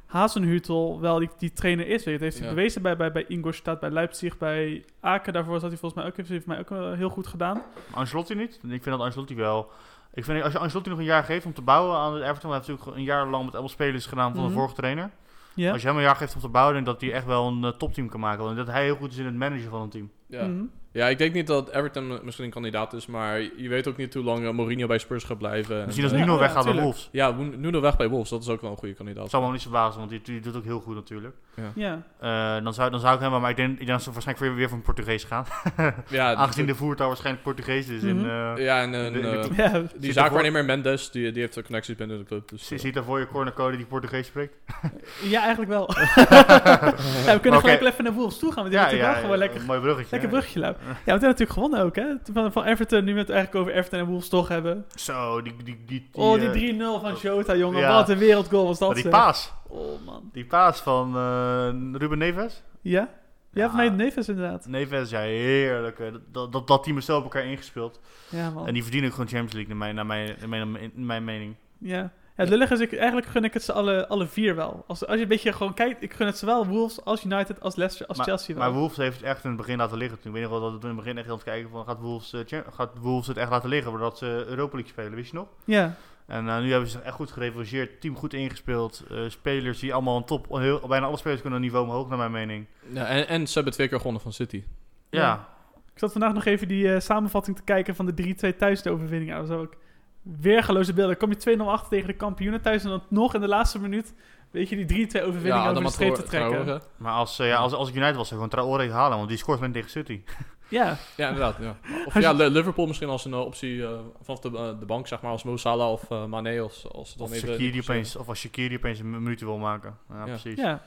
Hazenhutel wel die, die trainer is. Weet je. Dat heeft hij Ja. bewezen bij, bij, bij Ingolstadt, bij Leipzig, bij Aken. Daarvoor zat hij volgens mij ook, heeft mij ook heel goed gedaan. Ancelotti niet. Ik vind dat Ancelotti wel... Ik vind als je Ancelotti nog een jaar geeft om te bouwen aan het Everton... Hij heeft natuurlijk een jaar lang met allemaal spelers gedaan van Mhm. de vorige trainer. Ja. Als je hem een jaar geeft om te bouwen, denk dat hij echt wel een eh, topteam kan maken. Want dat hij heel goed is in het managen van een team. Ja. Mhm. ja, ik denk niet dat Everton misschien een kandidaat is... maar je weet ook niet hoe lang eh, Mourinho bij Spurs gaat blijven. En, Misschien als eh, Ja, Nuno ja, weggaat bij. Wolves. Ja, nu nog weg bij Wolves. Dat is ook wel een goede kandidaat. Dat zou me ook niet verbazen, want die, die doet ook heel goed natuurlijk. Ja. Eh, dan, zou, dan zou ik hem maar ik denk, ik denk dat ze waarschijnlijk weer, weer van Portugees gaan. <laughs> Ja, Aangezien de voertaal waarschijnlijk Portugees is. in, eh, Ja, en De- de- eh, ja. die Zit zaakwaarnemer Mendes, die, die heeft ook connecties binnen de club. Dus, zie- Ziet daar voor je cornercode die Portugees spreekt? <laughs> ja, eigenlijk wel. <laughs> ja, we kunnen wel even naar Wolves toe gaan. Want die wel gewoon lekker mooi bruggetje. Lekker bruggetje, Lau. Ja, want we hebben natuurlijk gewonnen ook, hè? Van, van Everton, nu we het eigenlijk over Everton en Wolves toch hebben. Zo, die, die, die, die, oh, eh, die 3-0 van Jota, jongen. ja. Wat een wereldgoal was dat, maar die zeg. paas. Oh, man. Die paas van eh, Ruben Neves. Ja? Ja, van mij Neves inderdaad. Neves, ja, heerlijk. Dat, dat, dat team is zo op elkaar ingespeeld. Ja, man. En die verdienen ook gewoon Champions League, naar mijn, naar mijn, naar mijn, in mijn mening. Ja. Ja, het lullige is, ik, eigenlijk gun ik het ze alle, alle vier wel. Als, als je een beetje gewoon kijkt, ik gun het zowel Wolves als United, als Leicester, als maar, Chelsea wel. Maar Wolves heeft het echt in het begin laten liggen. toen. Ik weet nog wel dat het in het begin echt aan het kijken van gaat Wolves, eh, gaat Wolves het echt laten liggen voordat ze Europa League spelen, wist je nog? ja. En eh, nu hebben ze echt goed gerevangeerd, team goed ingespeeld, eh, spelers die allemaal een top, heel, bijna alle spelers kunnen een niveau omhoog naar mijn mening. ja, en, en ze hebben twee keer gewonnen van City. Ja, Ja. Ik zat vandaag nog even die eh, samenvatting te kijken van de 3-2 thuis de overwinning. Ja, dat was ook weergeloze beelden. Dan kom je 2-0 achter tegen de kampioenen thuis en dan nog in de laatste minuut, weet je, die 3-2 overwinning over de streep te trekken. Traoré. maar als, eh, ja, als, als ik United was, zou ik gewoon Traoré halen, want die scoort alleen tegen City. <laughs> Ja, Ja, inderdaad. Ja. <laughs> Of ja, Liverpool misschien als een eh, optie eh, vanaf de, de bank, zeg maar, als Mo Salah of Mane. Als, als dan Of, even Shaqiri opeens, of als Shaqiri opeens een minuut wil maken. Ja, Ja. precies. ja.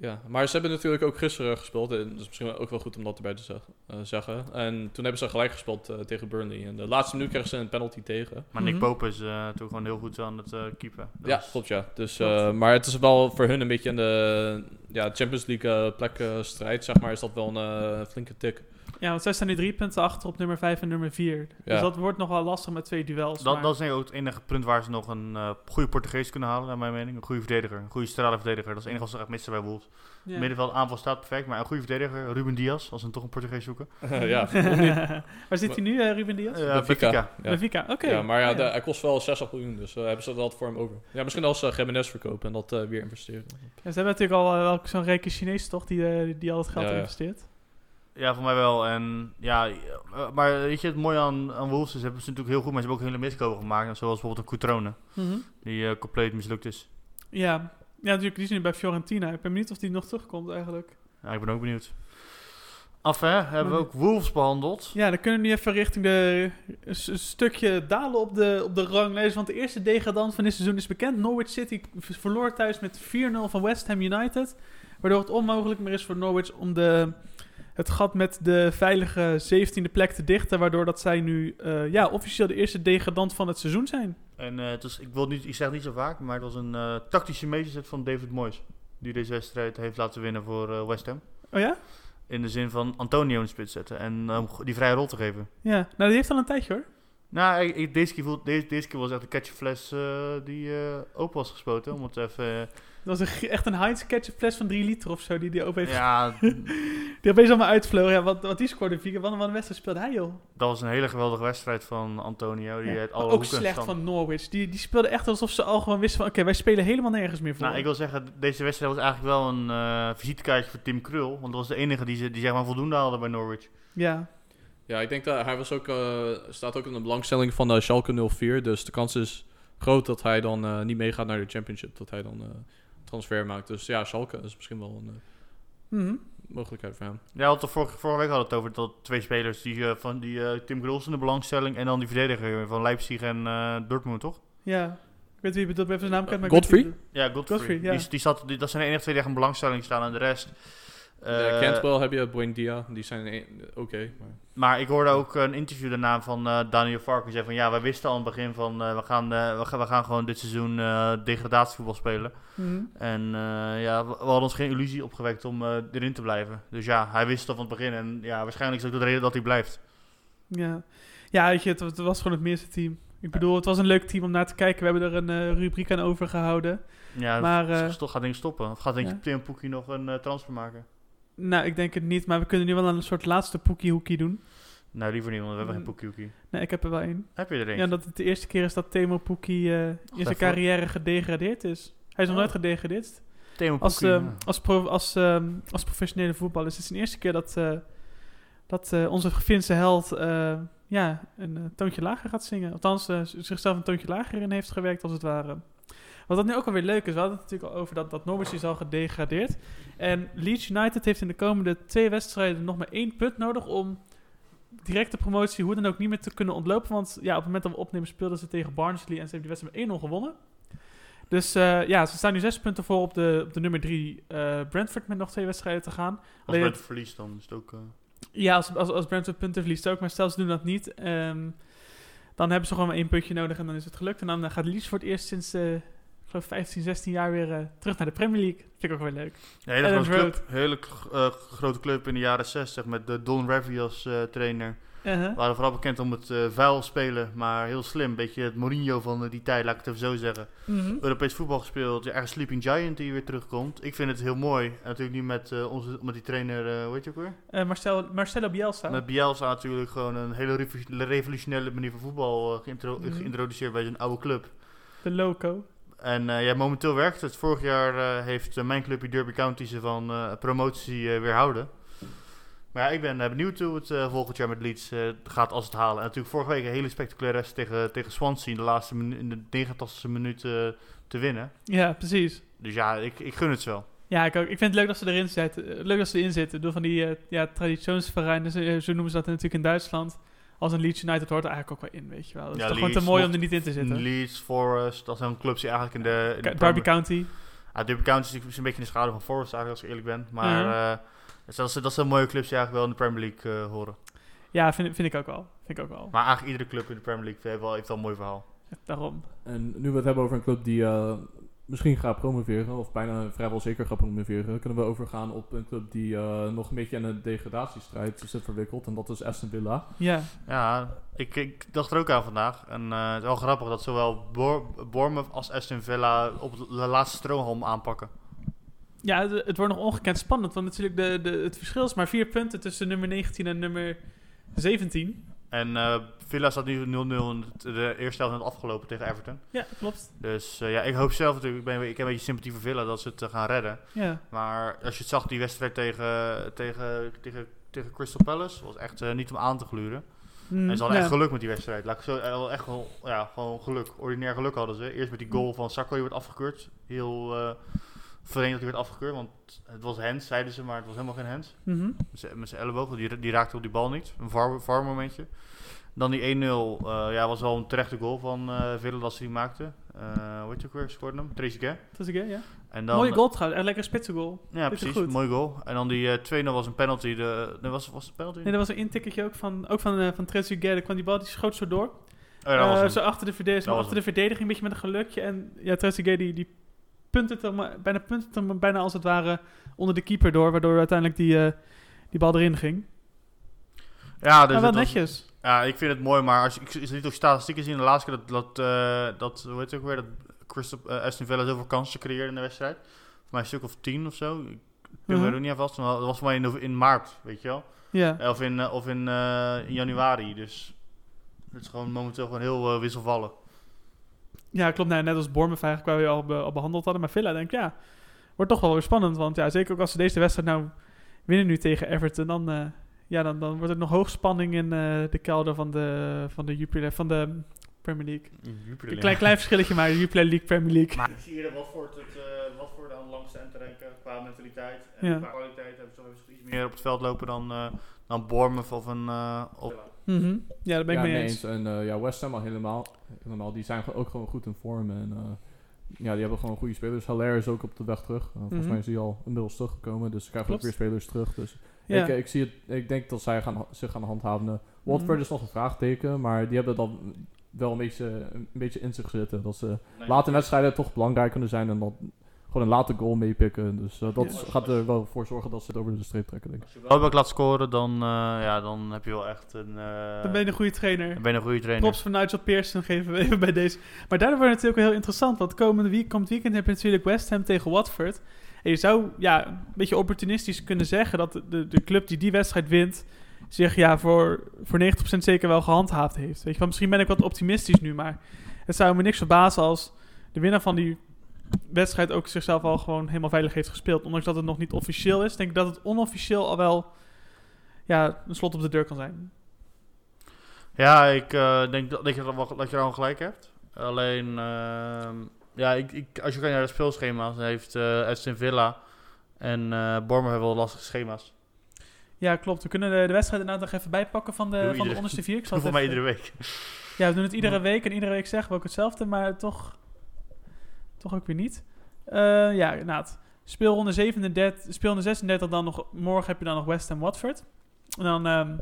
Ja, maar ze hebben natuurlijk ook gisteren gespeeld. En dat is misschien ook wel goed om dat erbij te zeg- eh, zeggen. En toen hebben ze gelijk gespeeld eh, tegen Burnley. En de laatste minuut kregen ze een penalty tegen. Maar Nick Mhm. Pope is eh toen gewoon heel goed aan het eh keepen. Dat Ja, klopt ja. Dus, Klopt. eh, maar het is wel voor hun een beetje in de ja, Champions League plek eh, strijd, zeg maar, is dat wel een flinke tik. Ja, want zij staan nu drie punten achter op nummer 5 en nummer 4. Ja. Dus dat wordt nog wel lastig met twee duels. Dat, maar- dat is ook het enige punt waar ze nog een eh, goede Portugees kunnen halen, naar mijn mening. Een goede verdediger, een goede centrale verdediger. Dat is het enige wat ze echt missen bij Wolves. ja. Middenveld aanval staat perfect, maar een goede verdediger, Ruben Diaz, als ze toch een Portugees zoeken. <laughs> ja? <laughs> Waar zit hij nu, eh, Ruben Diaz? Eh, Benfica. Benfica. Ja. Benfica, oké. Ja, maar ja, de- hij kost wel 60 miljoen, dus eh, hebben ze dat voor hem over. Ja, misschien als uh, Jimenez verkopen en dat eh, weer investeren. Ja, ze hebben natuurlijk al wel zo'n rijke Chinees toch, die, die al het geld Ja, ja. investeert. Ja, voor mij wel. En ja, eh, maar weet je, het mooie aan, aan Wolves is, hebben ze natuurlijk heel goed, maar ze hebben ook hele miskopen gemaakt. Zoals bijvoorbeeld een Coutrone, die eh, compleet mislukt is. Ja. ja, natuurlijk, die is nu bij Fiorentina. Ik ben benieuwd of die nog terugkomt eigenlijk. Ja, ik ben ook benieuwd. Af, hè? Hebben we ook Wolves behandeld. Ja, dan kunnen we nu even richting de een stukje dalen op de, op de ranglijst. Want de eerste degradant van dit seizoen is bekend. Norwich City verloor thuis met 4-0 van West Ham United. Waardoor het onmogelijk meer is voor Norwich om de, het gat met de veilige 17e plek te dichten. Waardoor dat zij nu eh, ja, officieel de eerste degradant van het seizoen zijn. En eh, het is, ik, wil niet, ik zeg niet zo vaak, maar het was een eh, tactische meesterzet van David Moyes. Die deze wedstrijd heeft laten winnen voor West Ham. Oh ja? In de zin van Antonio in de spits zetten en eh, die vrije rol te geven. Ja, nou die heeft al een tijdje hoor. Nou, ik, ik- deze, keer deze, deze keer was echt een catchfles eh die open was gespoten. Om het even... Dat was een, echt een Heinz ketchup fles van 3 liter of zo die die heeft ja, <laughs> Die opeens allemaal uitvlogen. Ja, wat, wat die scoorde vier. Wat, wat een wedstrijd speelde hij, joh. Dat was een hele geweldige wedstrijd van Antonio. Die Ja. alle Ook slecht stand- van Norwich. Die, die speelde echt alsof ze al gewoon wisten van... Oké, wij spelen helemaal nergens meer voor. Nou, ik wil zeggen, deze wedstrijd was eigenlijk wel een eh, visitekaartje voor Tim Krul. Want dat was de enige die, ze, die zeg maar voldoende hadden bij Norwich. Ja. Ja, ik denk dat hij was ook, eh, staat ook in de belangstelling van de Schalke 04. Dus de kans is groot dat hij dan eh, niet meegaat naar de championship. Dat hij dan eh, transfer maakt. Dus ja, Schalke is misschien wel een eh, Mhm. mogelijkheid voor hem. Ja, want de vorige, vorige week hadden we het over dat twee spelers. Die, eh, van die eh, Tim Krul is in de belangstelling. En dan die verdediger van Leipzig en eh, Dortmund, toch? Ja. Ik weet wie ben even zijn naam kwijt. maar Godfrey? Ja, Godfrey. Godfrey, ja. Die, die zat, die, dat zijn de enige twee die echt in belangstelling staan en de rest. Ja, eh, Cantwell heb je, Buendia, die zijn eh, oké. maar Maar ik hoorde ook een interview daarna van eh, Daniel. Die zei van ja, wij wisten al aan het begin van eh, we, gaan, eh, we, gaan, we gaan gewoon dit seizoen eh, degradatievoetbal spelen. Mhm. En eh, ja, we, we hadden ons geen illusie opgewekt om eh, erin te blijven. Dus ja, hij wist het al van het begin. En ja, waarschijnlijk is ook de reden dat hij blijft. Ja. Ja, weet je, het, het was gewoon het meeste team. Ik bedoel, het was een leuk team om naar te kijken. We hebben er een eh, rubriek aan overgehouden. Ja, Maar, eh, gaat denk ik stoppen. Of gaat denk ja. Tim Poekie nog een eh, transfer maken? Nou, ik denk het niet, maar we kunnen nu wel een soort laatste poekie-hoekie doen. Nou, liever niet, want we hebben Mm. geen Poekie. Nee, ik heb er wel één. Heb je er een? Ja, dat het de eerste keer is dat Temo Poekie eh, in zijn carrière gedegradeerd is. Hij is nog Oh. nooit gedegradeerd. Timo Als, Poekie, ehm, ja. als, pro- als, ehm, als professionele voetballer is het de eerste keer dat, eh, dat eh, onze Finse held eh, ja, een eh, toontje lager gaat zingen. Althans, eh, zichzelf een toontje lager in heeft gewerkt, als het ware. Wat dat nu ook alweer leuk is, we hadden het natuurlijk al over dat, dat Norwich is al gedegradeerd. En Leeds United heeft in de komende twee wedstrijden nog maar één punt nodig om directe promotie hoe dan ook niet meer te kunnen ontlopen. Want ja, op het moment dat we opnemen speelden ze tegen Barnsley en ze hebben die wedstrijd met 1-0 gewonnen. Dus eh, ja, ze staan nu zes punten voor op de, op de nummer drie eh, Brentford met nog twee wedstrijden te gaan. Als alleen Brent het- verliest, dan is het ook... eh, Ja, als, als, als Brentford punten verliest ook, maar stel ze doen dat niet, ehm, dan hebben ze gewoon maar één puntje nodig en dan is het gelukt. En dan gaat Leeds voor het eerst sinds, ik geloof 15, 16 jaar weer eh, terug naar de Premier League. Vind ik ook wel leuk. Ja, hele, grote club, hele eh, grote club in de jaren 60 met de Don Revy als eh, trainer. We waren vooral bekend om het eh, vuil spelen, maar heel slim. Beetje het Mourinho van eh, die tijd, laat ik het even zo zeggen. Mhm. Europees voetbal gespeeld, ja, een Sleeping Giant die weer terugkomt. Ik vind het heel mooi. En natuurlijk nu met, eh, onze, met die trainer, eh hoe heet je ook weer? Eh, Marcel, Marcelo Bielsa. Met Bielsa natuurlijk gewoon een hele revo- revolutionaire manier van voetbal eh, geïntro- Mhm. geïntroduceerd bij zijn oude club. De loco. En eh, ja, momenteel werkt het. Vorig jaar eh, heeft eh, mijn clubje Derby County ze van promotie weerhouden. Maar ja, ik ben benieuwd hoe het volgend jaar met Leeds gaat als het halen. En natuurlijk vorige week een hele spectaculaire wedstrijd tegen, tegen Swansea in de laatste in de 89e minuut eh, te winnen. Ja, precies. Dus ja, ik, ik gun het wel. Ja, ik, ook. ik vind het leuk dat ze erin zitten. Leuk dat ze erin zitten. Door van die ja, traditionsvereinen, zo, zo noemen ze dat natuurlijk in Duitsland. Als een Leeds United hoort er eigenlijk ook wel in, weet je wel. Het is Ja, toch gewoon te mooi om er niet in te zitten. Leeds, Forest, dat zijn clubs die eigenlijk in de... in de Ka- Derby County. Ja, Derby County is een beetje in de schade van Forest eigenlijk, als ik eerlijk ben. Maar Mhm. eh, dus dat, zijn- dat zijn mooie clubs die eigenlijk wel in de Premier League eh, horen. Ja, vind, vind ik ook wel. Vind ik ook wel. Maar eigenlijk iedere club in de Premier League heeft wel, heeft wel een mooi verhaal. Daarom. En nu we het hebben over een club die eh, misschien gaat promoveren, of bijna vrijwel zeker gaat promoveren, kunnen we overgaan op een club die eh, nog een beetje in een degradatiestrijd zit verwikkeld. En dat is Aston Villa. Ja. Ja, ik, ik dacht er ook aan vandaag. En eh, het is wel grappig dat zowel Bour- Bournemouth als Aston Villa op de laatste strohalm aanpakken. Ja, het, het wordt nog ongekend spannend. Want natuurlijk, de, de, het verschil is maar vier punten tussen nummer 19 en nummer 17. En eh, Villa staat nu 0-0 en het- de eerste helft net afgelopen tegen Everton. Ja, klopt. Dus eh, ja, ik hoop zelf natuurlijk, ik, ben, ik heb een beetje sympathie voor Villa dat ze het eh, gaan redden. Ja. Maar als je het zag, die wedstrijd tegen, tegen, tegen, tegen Crystal Palace, was echt eh, niet om aan te gluren. Mm, En ze hadden ja. echt geluk met die wedstrijd. Laat ik zo, eh, echt wel, ja, gewoon geluk. Ordinair geluk hadden ze. Eerst met die goal van Sakko, die werd afgekeurd. Heel eh vreemd dat die werd afgekeurd, want het was hands, zeiden ze, maar het was helemaal geen hands. Met z'n- Met zijn elleboog, die, die raakte op die bal niet. Een VAR, VAR momentje. Dan die 1-0, eh, ja, was wel een terechte goal van eh Villa dat ze die maakte. Eh hoe heet je ook weer, scoorde hem? Dat is oké, ja. En dan, Mooie goal trouwens. Echt lekker spitse goal. Ja, precies. goed. Mooi goal. En dan die eh 2-0 was een penalty. De, nee, was, was het penalty? Nee, er was een intikkertje ook van, ook van, eh van Trezeguet. Er kwam die bal, die schoot zo door. Oh, ja, dat Eh, zo achter de, verdedig- Dat was achter de verdediging, een beetje met een gelukje. En ja, Trezeguet die, die puntte het er maar, bijna, puntte het er maar bijna als het ware onder de keeper door. Waardoor uiteindelijk die, eh, die bal erin ging. Ja, dus maar wel was- netjes. Ja, ik vind het mooi, maar als, ik is niet ook statistieken zien. De laatste keer dat, dat, eh, dat hoe heet het ook weer, dat Crystal, eh, Aston Villa zoveel kansen creëerde in de wedstrijd. Voor mij een stuk of tien of zo. Ik- me Mhm. er niet aan vast. Maar dat was voor mij in, in maart, weet je wel. Ja. Eh, Of in, eh, of in, in januari. Dus het is gewoon momenteel gewoon heel wisselvallig. Ja, klopt. Nee, net als Bournemouth eigenlijk waar we al, be- al behandeld hadden. Maar Villa denk ik, ja, wordt toch wel weer spannend. Want ja, zeker ook als ze deze wedstrijd nou winnen nu tegen Everton, dan, ja, dan, dan wordt het nog hoog spanning in eh, de kelder van de, van de Jupiler, van de Premier League. Jupiler, Een klein, klein verschilletje maar, Jupiler League, Premier League. Maar ik zie hier wat voor het, eh, wat voor langste end te denken qua mentaliteit. En Ja. qua kwaliteit hebben ze toch even iets meer op het veld lopen dan, eh dan Bournemouth of een... eh, Mhm. Ja, daar ben ik ja, mee eens. En eh, ja, West Ham al helemaal, helemaal. Die zijn ook gewoon goed in vorm. En eh, ja, die hebben gewoon goede spelers. Haller is ook op de weg terug. Uh, volgens Mhm. mij is hij al inmiddels teruggekomen. Dus ze krijgen ook weer spelers terug. Dus Ja. ik, ik, zie het, ik denk dat zij gaan, zich gaan handhaven. Watford Mhm. is nog een vraagteken. Maar die hebben dan wel een beetje, een beetje in zich zitten. Dat ze later in wedstrijden toch belangrijk kunnen zijn. En dan gewoon een late goal meepikken. Dus eh, dat Ja. gaat er wel voor zorgen dat ze het over de streep trekken, denk ik. Als je Welbeck laat scoren, dan, eh, ja, dan heb je wel echt een... eh, Dan ben je een goede trainer. dan ben je een goede trainer. Props van Nigel Pearson geven we even bij deze. Maar daardoor wordt het natuurlijk wel heel interessant. Want komende week, komend weekend heb je natuurlijk West Ham tegen Watford. Je zou ja, een beetje opportunistisch kunnen zeggen dat de, de, club die die wedstrijd wint... zich ja, voor, voor 90% zeker wel gehandhaafd heeft. Weet je misschien ben ik wat optimistisch nu, maar het zou me niks verbazen als de winnaar van die wedstrijd ook zichzelf al gewoon helemaal veilig heeft gespeeld. Ondanks dat het nog niet officieel is, denk ik dat het onofficieel al wel ja, een slot op de deur kan zijn. Ja, ik eh, denk dat, dat, je, dat je gelijk hebt. Alleen, ehm, ja, ik, ik, als je kijkt naar de speelschema's, dan heeft eh Aston Villa en Bournemouth hebben wel lastige schema's. Ja, klopt. We kunnen de, de wedstrijd inderdaad nog even bijpakken van de, Doe van de onderste vier. Ik zal <laughs> voor mij iedere week. Ja, we doen het iedere week en iedere week zeggen we ook hetzelfde, maar toch, toch ook weer niet. Eh, ja, inderdaad. Speelronde 37, speelronde 36 dan nog. Morgen heb je dan nog West Ham Watford. En dan, ehm,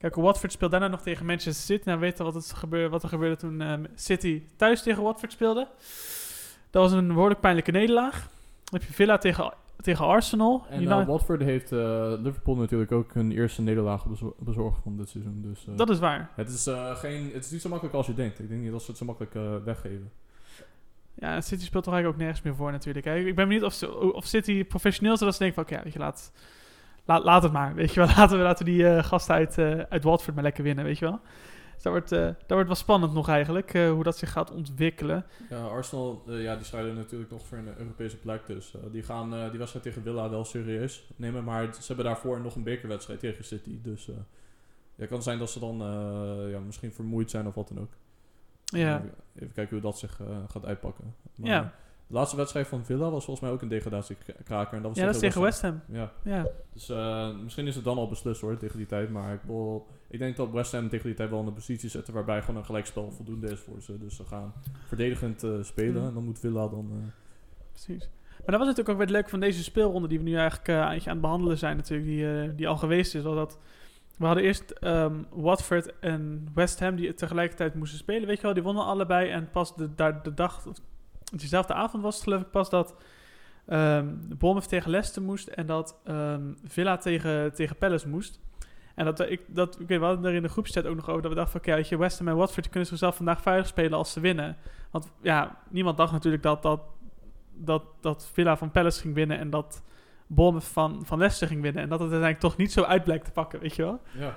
kijk, Watford speelt daarna nog tegen Manchester City. Nou, we weten wat, het wat er gebeurde toen ehm, City thuis tegen Watford speelde. Dat was een behoorlijk pijnlijke nederlaag. Dan heb je Villa tegen, tegen Arsenal. En eh, Watford heeft eh, Liverpool natuurlijk ook hun eerste nederlaag bezo- bezorgd van dit seizoen. Dus eh, dat is waar. het, is, geen, het is niet zo makkelijk als je denkt. Ik denk niet dat ze het zo makkelijk weggeven. Ja, City speelt toch eigenlijk ook nergens meer voor natuurlijk. Hè. Ik ben benieuwd of, of City professioneel is, dat ze denken van, oké, ja, je, laat, laat, laat het maar. Weet je wel, <laughs> laten we, laten we die eh, gasten uit, eh, uit Watford maar lekker winnen, weet je wel. Dus dat wordt, eh, dat wordt wel spannend nog eigenlijk, hoe dat zich gaat ontwikkelen. Ja, Arsenal ja, die strijden natuurlijk nog voor een Europese plek. Dus die gaan die wedstrijd tegen Villa wel serieus nemen. Maar ze hebben daarvoor nog een bekerwedstrijd tegen City. Dus ja, het kan zijn dat ze dan ja, misschien vermoeid zijn of wat dan ook. Ja, Even, kijken hoe dat zich gaat uitpakken. Maar, Ja. De laatste wedstrijd van Villa was volgens mij ook een degradatiekraker. En dat was ja dat is tegen West Ham. Ja, Ja, dus eh, misschien is het dan al beslist hoor, tegen die tijd. Maar ik, wil, ik denk dat West Ham tegen die tijd wel in een positie zitten waarbij gewoon een gelijkspel voldoende is voor ze. Dus ze gaan verdedigend eh, spelen. Mhm. En dan moet Villa dan... eh, precies. Maar dat was natuurlijk ook weer het leuke van deze speelronde die we nu eigenlijk aan het behandelen zijn natuurlijk, die, die al geweest is. Was dat we hadden eerst ehm, Watford en West Ham die tegelijkertijd moesten spelen. Weet je wel, die wonnen allebei. En pas de, daar de dag, diezelfde avond was het geloof ik pas dat ehm Bournemouth tegen Leicester moest. En dat ehm, Villa tegen, tegen Palace moest. En dat, eh, ik, dat, ik weet, we hadden er in de groepchat ook nog over dat we dachten van, oké, weet je, West Ham en Watford kunnen zichzelf vandaag veilig spelen als ze winnen. Want ja, niemand dacht natuurlijk dat, dat, dat, dat Villa van Palace ging winnen en dat Bournemouth van, van Leicester ging winnen. En dat het uiteindelijk toch niet zo uit blijkt te pakken, weet je wel. ja.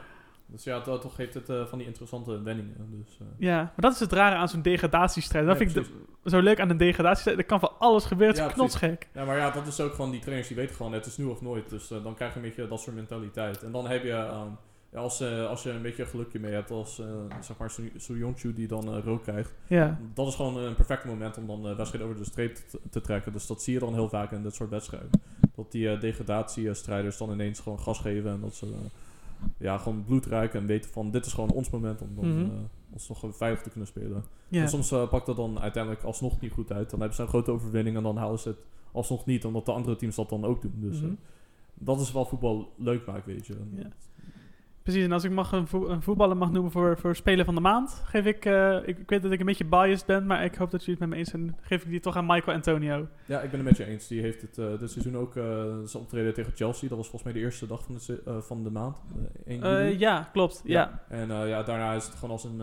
Dus ja, dat, toch geeft het eh, van die interessante wendingen. Dus, eh, Ja, maar dat is het rare aan zo'n degradatiestrijd. Dat Ja, vind ik de- zo leuk aan een degradatiestrijd. Er kan van alles gebeuren, het is Ja, knotsgek. Ja, maar ja, dat is ook gewoon die trainers die weten gewoon, het is nu of nooit. Dus eh, dan krijg je een beetje dat soort mentaliteit. En dan heb je, ehm, als, als je een beetje gelukje mee hebt, als zeg maar Soyuncu die dan rook krijgt. Ja, Dat is gewoon een perfect moment om dan de wedstrijd over de streep te, te trekken. Dus dat zie je dan heel vaak in dit soort wedstrijden. Dat die degradatiestrijders dan ineens gewoon gas geven en dat ze ja, gewoon bloed ruiken en weten van dit is gewoon ons moment om dan Mhm. eh, ons nog veilig te kunnen spelen. En soms eh, pakt dat dan uiteindelijk alsnog niet goed uit. Dan hebben ze een grote overwinning en dan halen ze het alsnog niet, omdat de andere teams dat dan ook doen. Dus Mhm. eh, dat is wel voetbal leuk maakt, weet je. Precies, en als ik mag een, vo- een voetballer mag noemen voor, voor Speler van de Maand, geef ik, eh, ik, ik weet dat ik een beetje biased ben, maar ik hoop dat jullie het met me eens zijn, geef ik die toch aan Michael Antonio. Ja, ik ben het met je eens. Die heeft het eh, dit seizoen ook eh zijn optreden tegen Chelsea. Dat was volgens mij de eerste dag van de, van de maand. 1 juli. ja, klopt. Ja. En ja, daarna is het gewoon als een,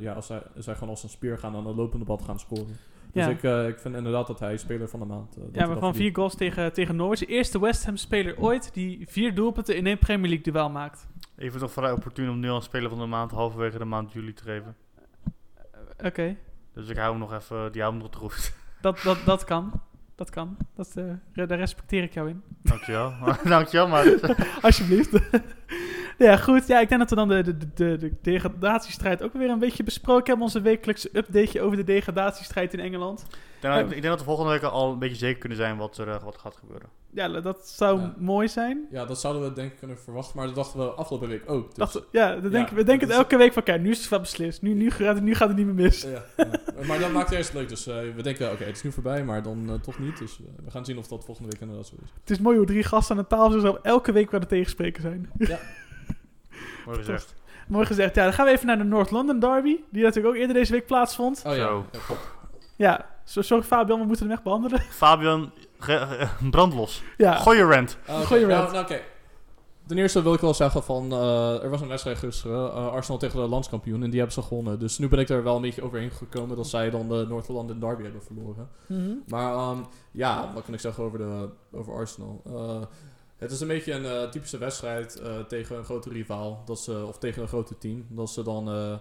ja, als zij, zij gewoon als een speer gaan aan een lopende bad gaan scoren. Dus Ja. ik, eh, ik vind inderdaad dat hij speler van de maand... eh, dat Ja, hij maar dat van verdient. vier goals tegen, tegen Norwich. De eerste West Ham speler ooit die vier doelpunten in één Premier League duel maakt. Even toch vrij opportun om nu al speler van de maand halverwege de maand juli te geven. Oké, Dus ik hou hem nog even, die hou hem nog te goed. <laughs> dat, dat, dat kan. Dat kan. Dat, eh, daar respecteer ik jou in. Dankjewel. <laughs> Dankjewel, maar <laughs> Alsjeblieft. Ja, goed. Ja, ik denk dat we dan de, de, de, de degradatiestrijd ook weer een beetje besproken hebben. Onze wekelijkse updateje over de degradatiestrijd in Engeland. ik denk, dat- ik denk dat we volgende week al een beetje zeker kunnen zijn wat er eh, wat gaat gebeuren. Ja, dat zou Ja. mooi zijn. Ja, dat zouden we denk ik kunnen verwachten, maar dat dachten we afgelopen week ook. Dus, Dacht, ja, dan denken, we dat denken het elke week van, kijk, nu is het wel beslist. Nu, nu, gaat, het, nu gaat het niet meer mis. ja, ja. Maar dat maakt het juist leuk. Dus eh, we denken, oké, het is nu voorbij, maar dan eh, toch niet. Dus eh, we gaan zien of dat volgende week inderdaad zo is. Het is mooi hoe drie gasten aan de tafel zo elke week weer de tegenspreken zijn. <laughs> Mooi gezegd. Mooi gezegd. Ja, dan gaan we even naar de North London Derby, die natuurlijk ook eerder deze week plaatsvond. Oh ja, Zo. ja, sorry Fabian, we moeten hem echt behandelen. <laughs> Fabian, ge- brandlos. Ja, Gooi je rant. Ah. Goeie Nou, rant. nou, oké. Ten eerste wil ik wel zeggen van, eh, er was een wedstrijd gisteren, eh, Arsenal tegen de landskampioen, en die hebben ze gewonnen. Dus nu ben ik er wel een beetje overheen gekomen dat zij dan de North London Derby hebben verloren. Mhm. Maar ehm, ja, wat kan ik zeggen over, de, over Arsenal? Het is een beetje een eh, typische wedstrijd eh, tegen een grote rivaal, dat ze, of tegen een grote team. Dat ze dan eh,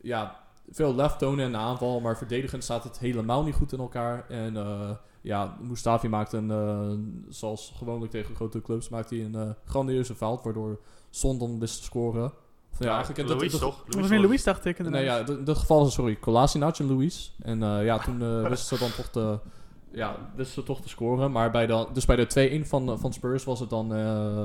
ja, veel lef tonen in de aanval, maar verdedigend staat het helemaal niet goed in elkaar. En eh, ja, Mustafi maakt een, eh, zoals gewoonlijk tegen grote clubs, maakt hij een grandioze fout, waardoor Son dan wist te scoren. Of, ja, eigenlijk dat- Louis dat- toch? Dat meer Louis, dacht ik. inderdaad. Nee, ja, in dit geval is het, sorry, Kolasinac en Luis. En eh, ja, toen eh, wisten ze dan toch te, ja, ze toch te scoren. Maar bij de, dus bij de 2-1 van, van Spurs was het dan, eh,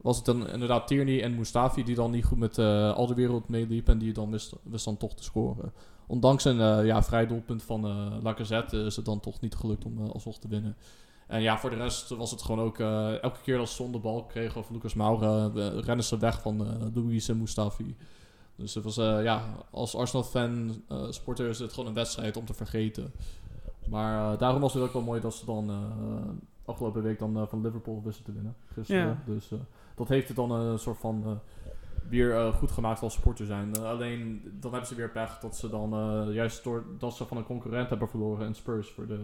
was het dan inderdaad Tierney en Mustafi die dan niet goed met eh, al de wereld meeliep. En die dan wist, wist dan toch te scoren. Ondanks een eh, ja, vrij doelpunt van eh Lacazette is het dan toch niet gelukt om eh, alsnog te winnen. En ja, voor de rest was het gewoon ook... elke keer als ze zonder bal kregen of Lucas Moura... rennen ze weg van Louis en Mustafi. Dus het was, ja, als Arsenal-fan, supporter is het gewoon een wedstrijd om te vergeten. Maar eh, daarom was het ook wel mooi dat ze dan eh, afgelopen week dan eh, van Liverpool wisten te winnen. Gisteren. Ja. Dus dat heeft het dan een soort van weer goed gemaakt als supporter zijn. Alleen dan hebben ze weer pech dat ze dan juist doordat ze van een concurrent hebben verloren in Spurs voor de